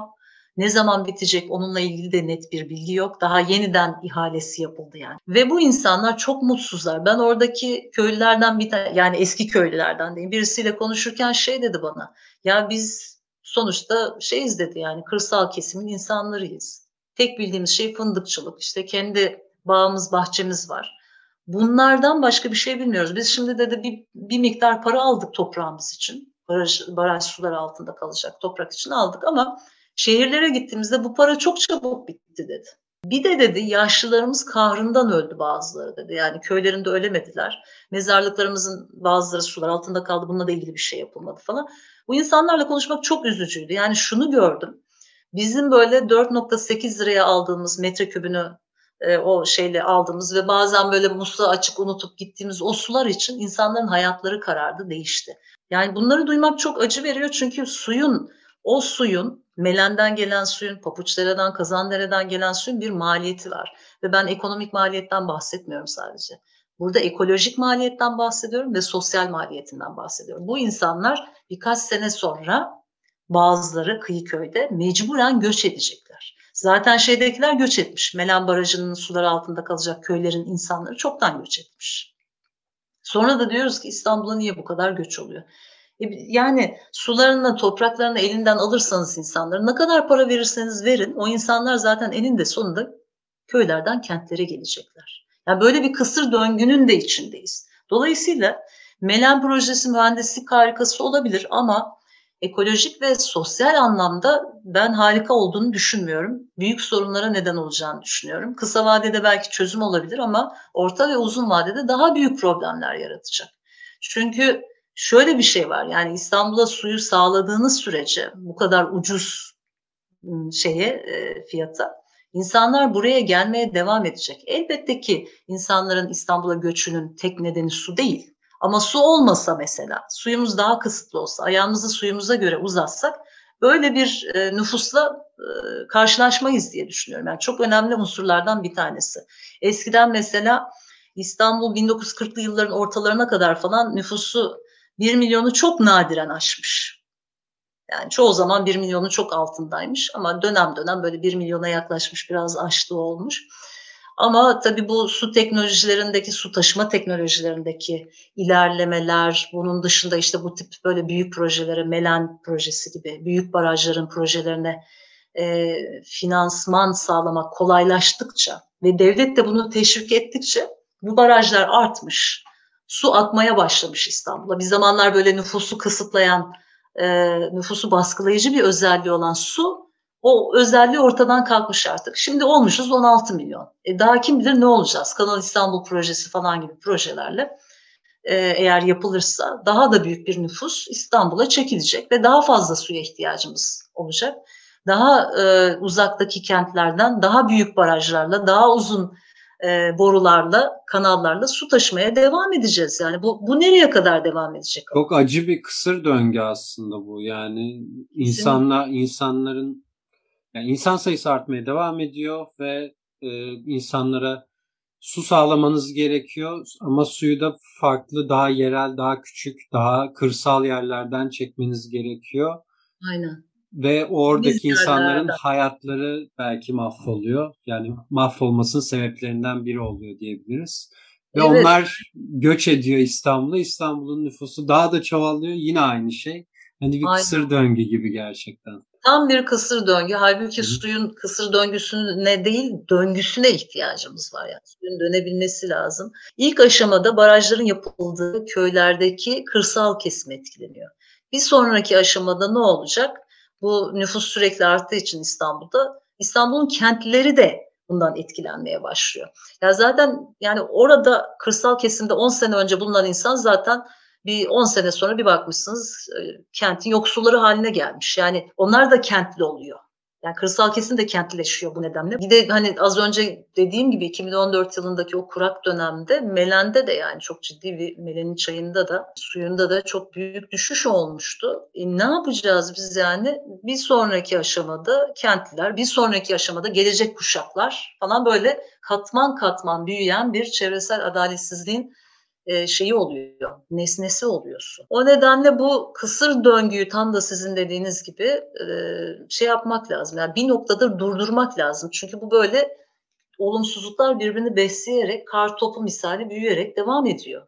Ne zaman bitecek onunla ilgili de net bir bilgi yok. Daha yeniden ihalesi yapıldı yani. Ve bu insanlar çok mutsuzlar. Ben oradaki köylülerden bir tane yani eski köylülerden diyeyim. Birisiyle konuşurken şey dedi bana. Ya biz sonuçta şeyiz dedi yani kırsal kesimin insanlarıyız. Tek bildiğimiz şey fındıkçılık. İşte kendi bağımız, bahçemiz var. Bunlardan başka bir şey bilmiyoruz. Biz şimdi dedi bir, bir miktar para aldık toprağımız için. Baraj, baraj sular altında kalacak toprak için aldık ama Şehirlere gittiğimizde bu para çok çabuk bitti dedi. Bir de dedi yaşlılarımız kahrından öldü bazıları dedi. Yani köylerinde ölemediler. Mezarlıklarımızın bazıları sular altında kaldı. Bununla da ilgili bir şey yapılmadı falan. Bu insanlarla konuşmak çok üzücüydü. Yani şunu gördüm. Bizim böyle 4.8 liraya aldığımız metrekübünü e, o şeyle aldığımız ve bazen böyle musluğu açık unutup gittiğimiz o sular için insanların hayatları karardı, değişti. Yani bunları duymak çok acı veriyor çünkü suyun, o suyun Melen'den gelen suyun, Papuçdere'den, Kazandere'den gelen suyun bir maliyeti var. Ve ben ekonomik maliyetten bahsetmiyorum sadece. Burada ekolojik maliyetten bahsediyorum ve sosyal maliyetinden bahsediyorum. Bu insanlar birkaç sene sonra bazıları Kıyıköy'de mecburen göç edecekler. Zaten şeydekiler göç etmiş. Melen Barajı'nın suları altında kalacak köylerin insanları çoktan göç etmiş. Sonra da diyoruz ki İstanbul'a niye bu kadar göç oluyor? E, yani sularını, topraklarını elinden alırsanız insanların ne kadar para verirseniz verin o insanlar zaten eninde sonunda köylerden kentlere gelecekler. Yani böyle bir kısır döngünün de içindeyiz. Dolayısıyla Melen projesi mühendislik harikası olabilir ama ekolojik ve sosyal anlamda ben harika olduğunu düşünmüyorum. Büyük sorunlara neden olacağını düşünüyorum. Kısa vadede belki çözüm olabilir ama orta ve uzun vadede daha büyük problemler yaratacak. Çünkü şöyle bir şey var yani İstanbul'a suyu sağladığınız sürece bu kadar ucuz şeye e, fiyata insanlar buraya gelmeye devam edecek. Elbette ki insanların İstanbul'a göçünün tek nedeni su değil. Ama su olmasa mesela, suyumuz daha kısıtlı olsa, ayağımızı suyumuza göre uzatsak böyle bir e, nüfusla e, karşılaşmayız diye düşünüyorum. Yani çok önemli unsurlardan bir tanesi. Eskiden mesela İstanbul 1940'lı yılların ortalarına kadar falan nüfusu 1 milyonu çok nadiren aşmış. Yani çoğu zaman 1 milyonun çok altındaymış ama dönem dönem böyle 1 milyona yaklaşmış biraz aştığı olmuş. Ama tabii bu su teknolojilerindeki, su taşıma teknolojilerindeki ilerlemeler, bunun dışında işte bu tip böyle büyük projelere, Melen projesi gibi büyük barajların projelerine e, finansman sağlamak kolaylaştıkça ve devlet de bunu teşvik ettikçe bu barajlar artmış. Su akmaya başlamış İstanbul'a. Bir zamanlar böyle nüfusu kısıtlayan, e, nüfusu baskılayıcı bir özelliği olan su o özelliği ortadan kalkmış artık. Şimdi olmuşuz 16 milyon. E daha kim bilir ne olacağız? Kanal İstanbul projesi falan gibi projelerle e, eğer yapılırsa daha da büyük bir nüfus İstanbul'a çekilecek ve daha fazla suya ihtiyacımız olacak. Daha e, uzaktaki kentlerden daha büyük barajlarla, daha uzun e, borularla, kanallarla su taşımaya devam edeceğiz. Yani bu, bu nereye kadar devam edecek? Çok acı bir kısır döngü aslında bu. Yani insanlar insanların yani insan sayısı artmaya devam ediyor ve e, insanlara su sağlamanız gerekiyor ama suyu da farklı, daha yerel, daha küçük, daha kırsal yerlerden çekmeniz gerekiyor. Aynen. Ve oradaki Biz insanların yerlerde. hayatları belki mahvoluyor. Yani mahvolmasının sebeplerinden biri oluyor diyebiliriz. Ve evet. onlar göç ediyor İstanbul'a. İstanbul'un nüfusu daha da çoğalıyor. Yine aynı şey. Hani bir Aynen. kısır döngü gibi gerçekten. Tam bir kısır döngü. Halbuki Hı. suyun kısır döngüsüne değil döngüsüne ihtiyacımız var. Yani suyun dönebilmesi lazım. İlk aşamada barajların yapıldığı köylerdeki kırsal kesim etkileniyor. Bir sonraki aşamada ne olacak? Bu nüfus sürekli arttığı için İstanbul'da İstanbul'un kentleri de bundan etkilenmeye başlıyor. Ya zaten yani orada kırsal kesimde 10 sene önce bulunan insan zaten bir 10 sene sonra bir bakmışsınız e, kentin yoksulları haline gelmiş. Yani onlar da kentli oluyor. Yani kırsal kesim de kentleşiyor bu nedenle. Bir de hani az önce dediğim gibi 2014 yılındaki o kurak dönemde Melen'de de yani çok ciddi bir Melen'in çayında da suyunda da çok büyük düşüş olmuştu. E ne yapacağız biz yani? Bir sonraki aşamada kentliler, bir sonraki aşamada gelecek kuşaklar falan böyle katman katman büyüyen bir çevresel adaletsizliğin şeyi oluyor, nesnesi oluyorsun. O nedenle bu kısır döngüyü tam da sizin dediğiniz gibi e, şey yapmak lazım. Yani bir noktada durdurmak lazım. Çünkü bu böyle olumsuzluklar birbirini besleyerek, kar topu misali büyüyerek devam ediyor.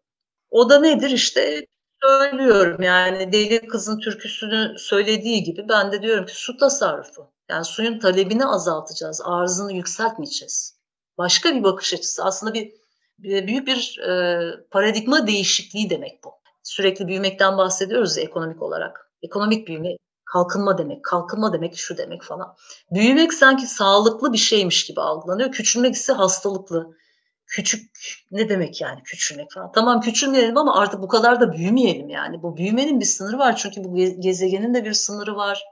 O da nedir işte söylüyorum yani deli kızın türküsünü söylediği gibi ben de diyorum ki su tasarrufu. Yani suyun talebini azaltacağız, arzını yükseltmeyeceğiz. Başka bir bakış açısı. Aslında bir büyük bir e, paradigma değişikliği demek bu. Sürekli büyümekten bahsediyoruz ekonomik olarak. Ekonomik büyüme kalkınma demek, kalkınma demek şu demek falan. Büyümek sanki sağlıklı bir şeymiş gibi algılanıyor. Küçülmek ise hastalıklı. Küçük ne demek yani küçülmek falan. Tamam küçülmeyelim ama artık bu kadar da büyümeyelim yani. Bu büyümenin bir sınırı var çünkü bu gezegenin de bir sınırı var.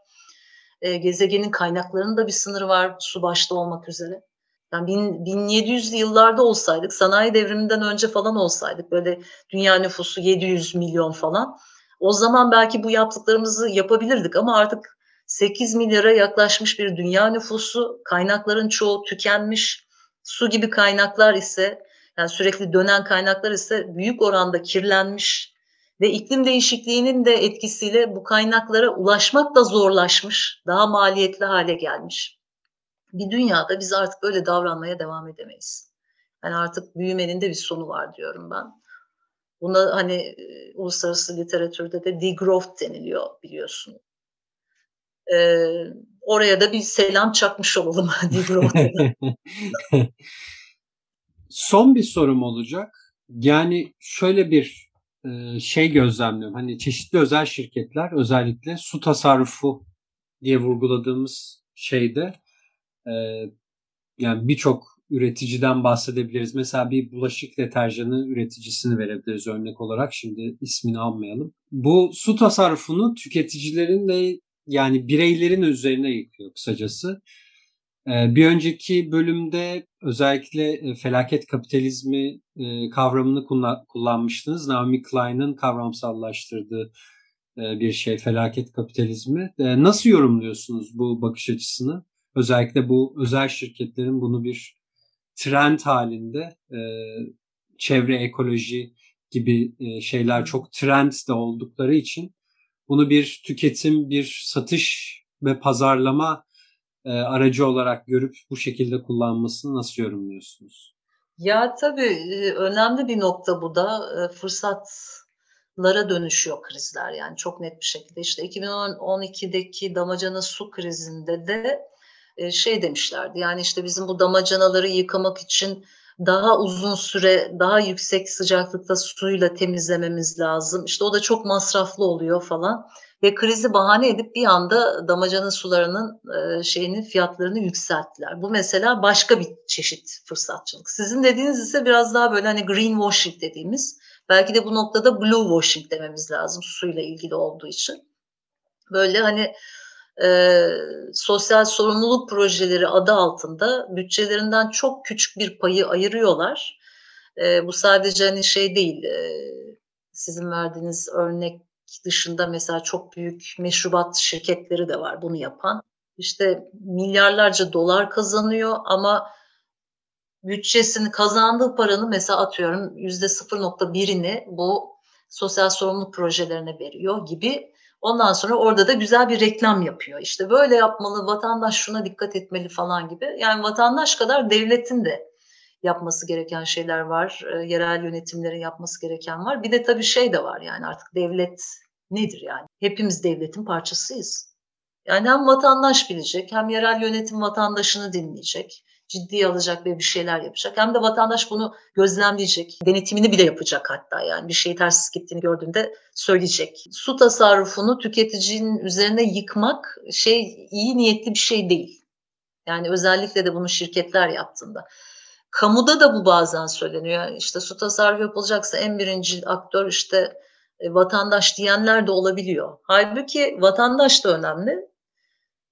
E, gezegenin kaynaklarının da bir sınırı var su başta olmak üzere. Yani 1700'lü yıllarda olsaydık, sanayi devriminden önce falan olsaydık böyle dünya nüfusu 700 milyon falan. O zaman belki bu yaptıklarımızı yapabilirdik ama artık 8 milyara yaklaşmış bir dünya nüfusu, kaynakların çoğu tükenmiş, su gibi kaynaklar ise yani sürekli dönen kaynaklar ise büyük oranda kirlenmiş ve iklim değişikliğinin de etkisiyle bu kaynaklara ulaşmak da zorlaşmış, daha maliyetli hale gelmiş bir dünyada biz artık böyle davranmaya devam edemeyiz. Yani artık büyümenin de bir sonu var diyorum ben. Buna hani e, uluslararası literatürde de degrowth deniliyor biliyorsun. E, oraya da bir selam çakmış olalım Dibrova'da. Son bir sorum olacak. Yani şöyle bir şey gözlemliyorum. Hani çeşitli özel şirketler özellikle su tasarrufu diye vurguladığımız şeyde yani birçok üreticiden bahsedebiliriz. Mesela bir bulaşık deterjanı üreticisini verebiliriz örnek olarak. Şimdi ismini almayalım. Bu su tasarrufunu tüketicilerin ve yani bireylerin üzerine yıkıyor kısacası. Ee, bir önceki bölümde özellikle e, felaket kapitalizmi e, kavramını kullanmıştınız. Naomi Klein'ın kavramsallaştırdığı e, bir şey felaket kapitalizmi. Nasıl yorumluyorsunuz bu bakış açısını? Özellikle bu özel şirketlerin bunu bir trend halinde çevre ekoloji gibi şeyler çok trend de oldukları için bunu bir tüketim, bir satış ve pazarlama e, aracı olarak görüp bu şekilde kullanmasını nasıl yorumluyorsunuz? Ya tabii e, önemli bir nokta bu da e, fırsatlara dönüşüyor krizler yani çok net bir şekilde. İşte 2012'deki damacana su krizinde de e, şey demişlerdi yani işte bizim bu damacanaları yıkamak için daha uzun süre daha yüksek sıcaklıkta suyla temizlememiz lazım. İşte o da çok masraflı oluyor falan ve krizi bahane edip bir anda damacana sularının e, şeyinin fiyatlarını yükselttiler. Bu mesela başka bir çeşit fırsatçılık. Sizin dediğiniz ise biraz daha böyle hani greenwashing dediğimiz belki de bu noktada blue washing dememiz lazım suyla ilgili olduğu için. Böyle hani e, sosyal sorumluluk projeleri adı altında bütçelerinden çok küçük bir payı ayırıyorlar. E, bu sadece hani şey değil, e, sizin verdiğiniz örnek dışında mesela çok büyük meşrubat şirketleri de var bunu yapan. İşte milyarlarca dolar kazanıyor ama bütçesini kazandığı paranın mesela atıyorum yüzde 0.1'ini bu sosyal sorumluluk projelerine veriyor gibi Ondan sonra orada da güzel bir reklam yapıyor. İşte böyle yapmalı, vatandaş şuna dikkat etmeli falan gibi. Yani vatandaş kadar devletin de yapması gereken şeyler var. E, yerel yönetimlerin yapması gereken var. Bir de tabii şey de var yani artık devlet nedir yani? Hepimiz devletin parçasıyız. Yani hem vatandaş bilecek hem yerel yönetim vatandaşını dinleyecek ciddiye alacak ve bir şeyler yapacak. Hem de vatandaş bunu gözlemleyecek. Denetimini bile yapacak hatta yani bir şey ters gittiğini gördüğünde söyleyecek. Su tasarrufunu tüketicinin üzerine yıkmak şey iyi niyetli bir şey değil. Yani özellikle de bunu şirketler yaptığında. Kamuda da bu bazen söyleniyor. İşte su tasarrufu yapılacaksa en birinci aktör işte e, vatandaş diyenler de olabiliyor. Halbuki vatandaş da önemli,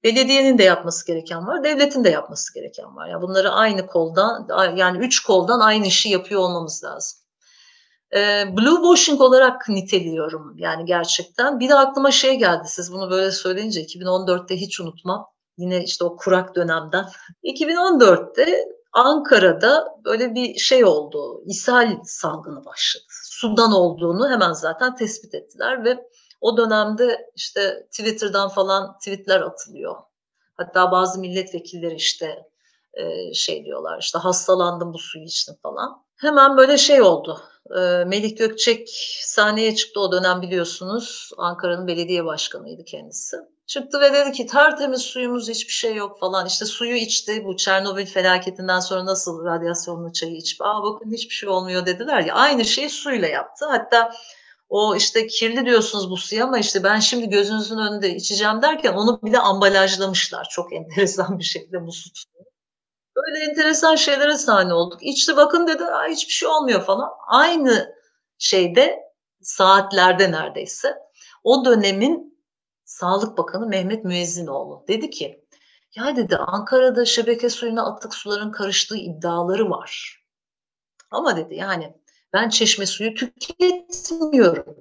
Belediyenin de yapması gereken var, devletin de yapması gereken var. Yani bunları aynı koldan, yani üç koldan aynı işi yapıyor olmamız lazım. Ee, blue washing olarak niteliyorum yani gerçekten. Bir de aklıma şey geldi siz bunu böyle söyleyince 2014'te hiç unutmam. Yine işte o kurak dönemden. 2014'te Ankara'da böyle bir şey oldu. İshal salgını başladı. Sudan olduğunu hemen zaten tespit ettiler ve o dönemde işte Twitter'dan falan tweetler atılıyor. Hatta bazı milletvekilleri işte e, şey diyorlar işte hastalandım bu suyu içtim falan. Hemen böyle şey oldu. E, Melih Gökçek sahneye çıktı o dönem biliyorsunuz. Ankara'nın belediye başkanıydı kendisi. Çıktı ve dedi ki tertemiz suyumuz hiçbir şey yok falan. İşte suyu içti bu Çernobil felaketinden sonra nasıl radyasyonlu çayı içip aa bakın hiçbir şey olmuyor dediler ya. Aynı şeyi suyla yaptı. Hatta o işte kirli diyorsunuz bu suyu ama işte ben şimdi gözünüzün önünde içeceğim derken onu bile ambalajlamışlar. Çok enteresan bir şekilde bu su tutuyor. Böyle enteresan şeylere sahne olduk. İçti bakın dedi hiçbir şey olmuyor falan. Aynı şeyde saatlerde neredeyse o dönemin Sağlık Bakanı Mehmet Müezzinoğlu dedi ki ya dedi Ankara'da şebeke suyuna atık suların karıştığı iddiaları var. Ama dedi yani ben çeşme suyu tüketmiyorum.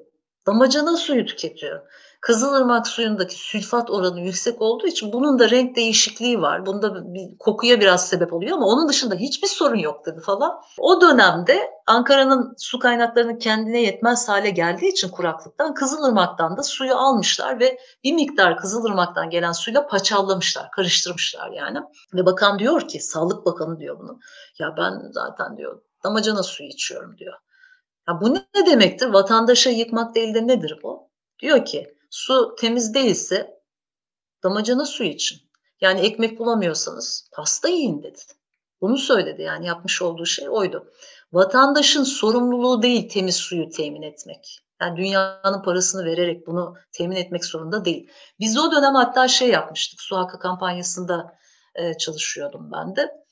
Damacana suyu tüketiyorum. Kızılırmak suyundaki sülfat oranı yüksek olduğu için bunun da renk değişikliği var. Bunda bir kokuya biraz sebep oluyor ama onun dışında hiçbir sorun yok dedi falan. O dönemde Ankara'nın su kaynaklarının kendine yetmez hale geldiği için kuraklıktan Kızılırmak'tan da suyu almışlar ve bir miktar Kızılırmak'tan gelen suyla paçallamışlar, karıştırmışlar yani. Ve bakan diyor ki, Sağlık Bakanı diyor bunu. Ya ben zaten diyor damacana suyu içiyorum diyor. Ya bu ne demektir? Vatandaşa yıkmak değil de nedir bu? Diyor ki su temiz değilse Damacana su için. Yani ekmek bulamıyorsanız pasta yiyin dedi. Bunu söyledi yani yapmış olduğu şey oydu. Vatandaşın sorumluluğu değil temiz suyu temin etmek. Yani dünyanın parasını vererek bunu temin etmek zorunda değil. Biz o dönem hatta şey yapmıştık. Su hakkı kampanyasında e, çalışıyordum ben de.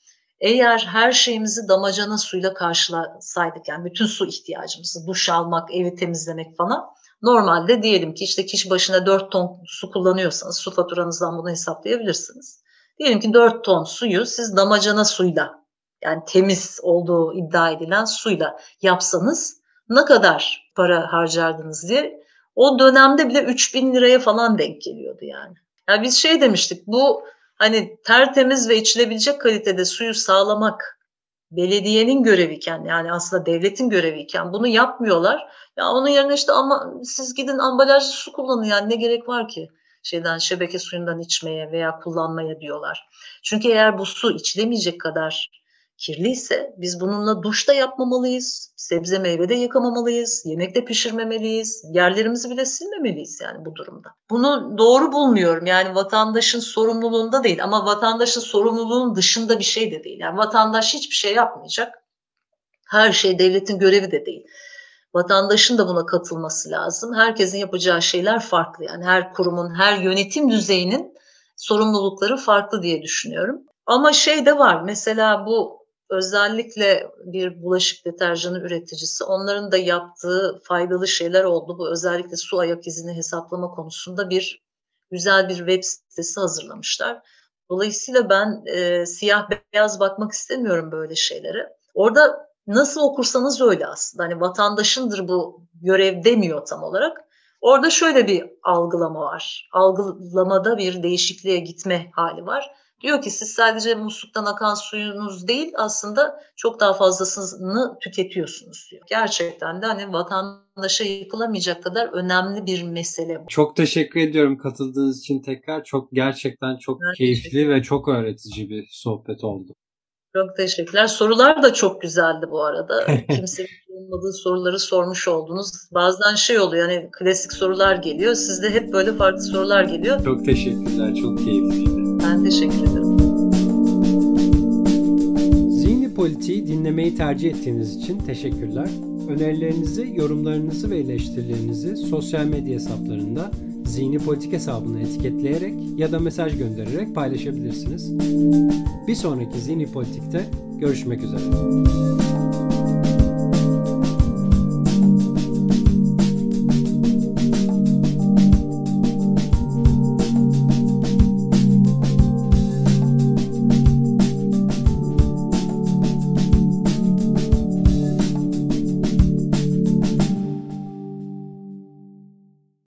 Eğer her şeyimizi damacana suyla karşılasaydık yani bütün su ihtiyacımızı, duş almak, evi temizlemek falan normalde diyelim ki işte kişi başına 4 ton su kullanıyorsanız su faturanızdan bunu hesaplayabilirsiniz. Diyelim ki 4 ton suyu siz damacana suyla yani temiz olduğu iddia edilen suyla yapsanız ne kadar para harcardınız diye o dönemde bile 3000 liraya falan denk geliyordu yani. Yani biz şey demiştik bu hani tertemiz ve içilebilecek kalitede suyu sağlamak belediyenin göreviyken yani aslında devletin göreviyken bunu yapmıyorlar. Ya onun yerine işte ama siz gidin ambalajlı su kullanın yani ne gerek var ki şeyden şebeke suyundan içmeye veya kullanmaya diyorlar. Çünkü eğer bu su içilemeyecek kadar kirliyse biz bununla duşta yapmamalıyız, sebze meyve de yıkamamalıyız, yemek de pişirmemeliyiz, yerlerimizi bile silmemeliyiz yani bu durumda. Bunu doğru bulmuyorum yani vatandaşın sorumluluğunda değil ama vatandaşın sorumluluğunun dışında bir şey de değil. Yani vatandaş hiçbir şey yapmayacak. Her şey devletin görevi de değil. Vatandaşın da buna katılması lazım. Herkesin yapacağı şeyler farklı. Yani her kurumun, her yönetim düzeyinin sorumlulukları farklı diye düşünüyorum. Ama şey de var. Mesela bu özellikle bir bulaşık deterjanı üreticisi onların da yaptığı faydalı şeyler oldu. Bu özellikle su ayak izini hesaplama konusunda bir güzel bir web sitesi hazırlamışlar. Dolayısıyla ben e, siyah beyaz bakmak istemiyorum böyle şeylere. Orada nasıl okursanız öyle aslında. Hani vatandaşındır bu görev demiyor tam olarak. Orada şöyle bir algılama var. Algılamada bir değişikliğe gitme hali var. Diyor ki siz sadece musluktan akan suyunuz değil aslında çok daha fazlasını tüketiyorsunuz diyor. Gerçekten de hani vatandaşa yıkılamayacak kadar önemli bir mesele bu. Çok teşekkür ediyorum katıldığınız için tekrar. Çok gerçekten çok ben keyifli ve çok öğretici bir sohbet oldu. Çok teşekkürler. Sorular da çok güzeldi bu arada. Kimsenin olmadığı soruları sormuş oldunuz. Bazen şey oluyor hani klasik sorular geliyor. Sizde hep böyle farklı sorular geliyor. Çok teşekkürler. Çok keyifliydi. Ben teşekkür ederim. Zihni Politiği dinlemeyi tercih ettiğiniz için teşekkürler. Önerilerinizi, yorumlarınızı ve eleştirilerinizi sosyal medya hesaplarında Zihni Politik hesabını etiketleyerek ya da mesaj göndererek paylaşabilirsiniz. Bir sonraki Zihni Politik'te görüşmek üzere.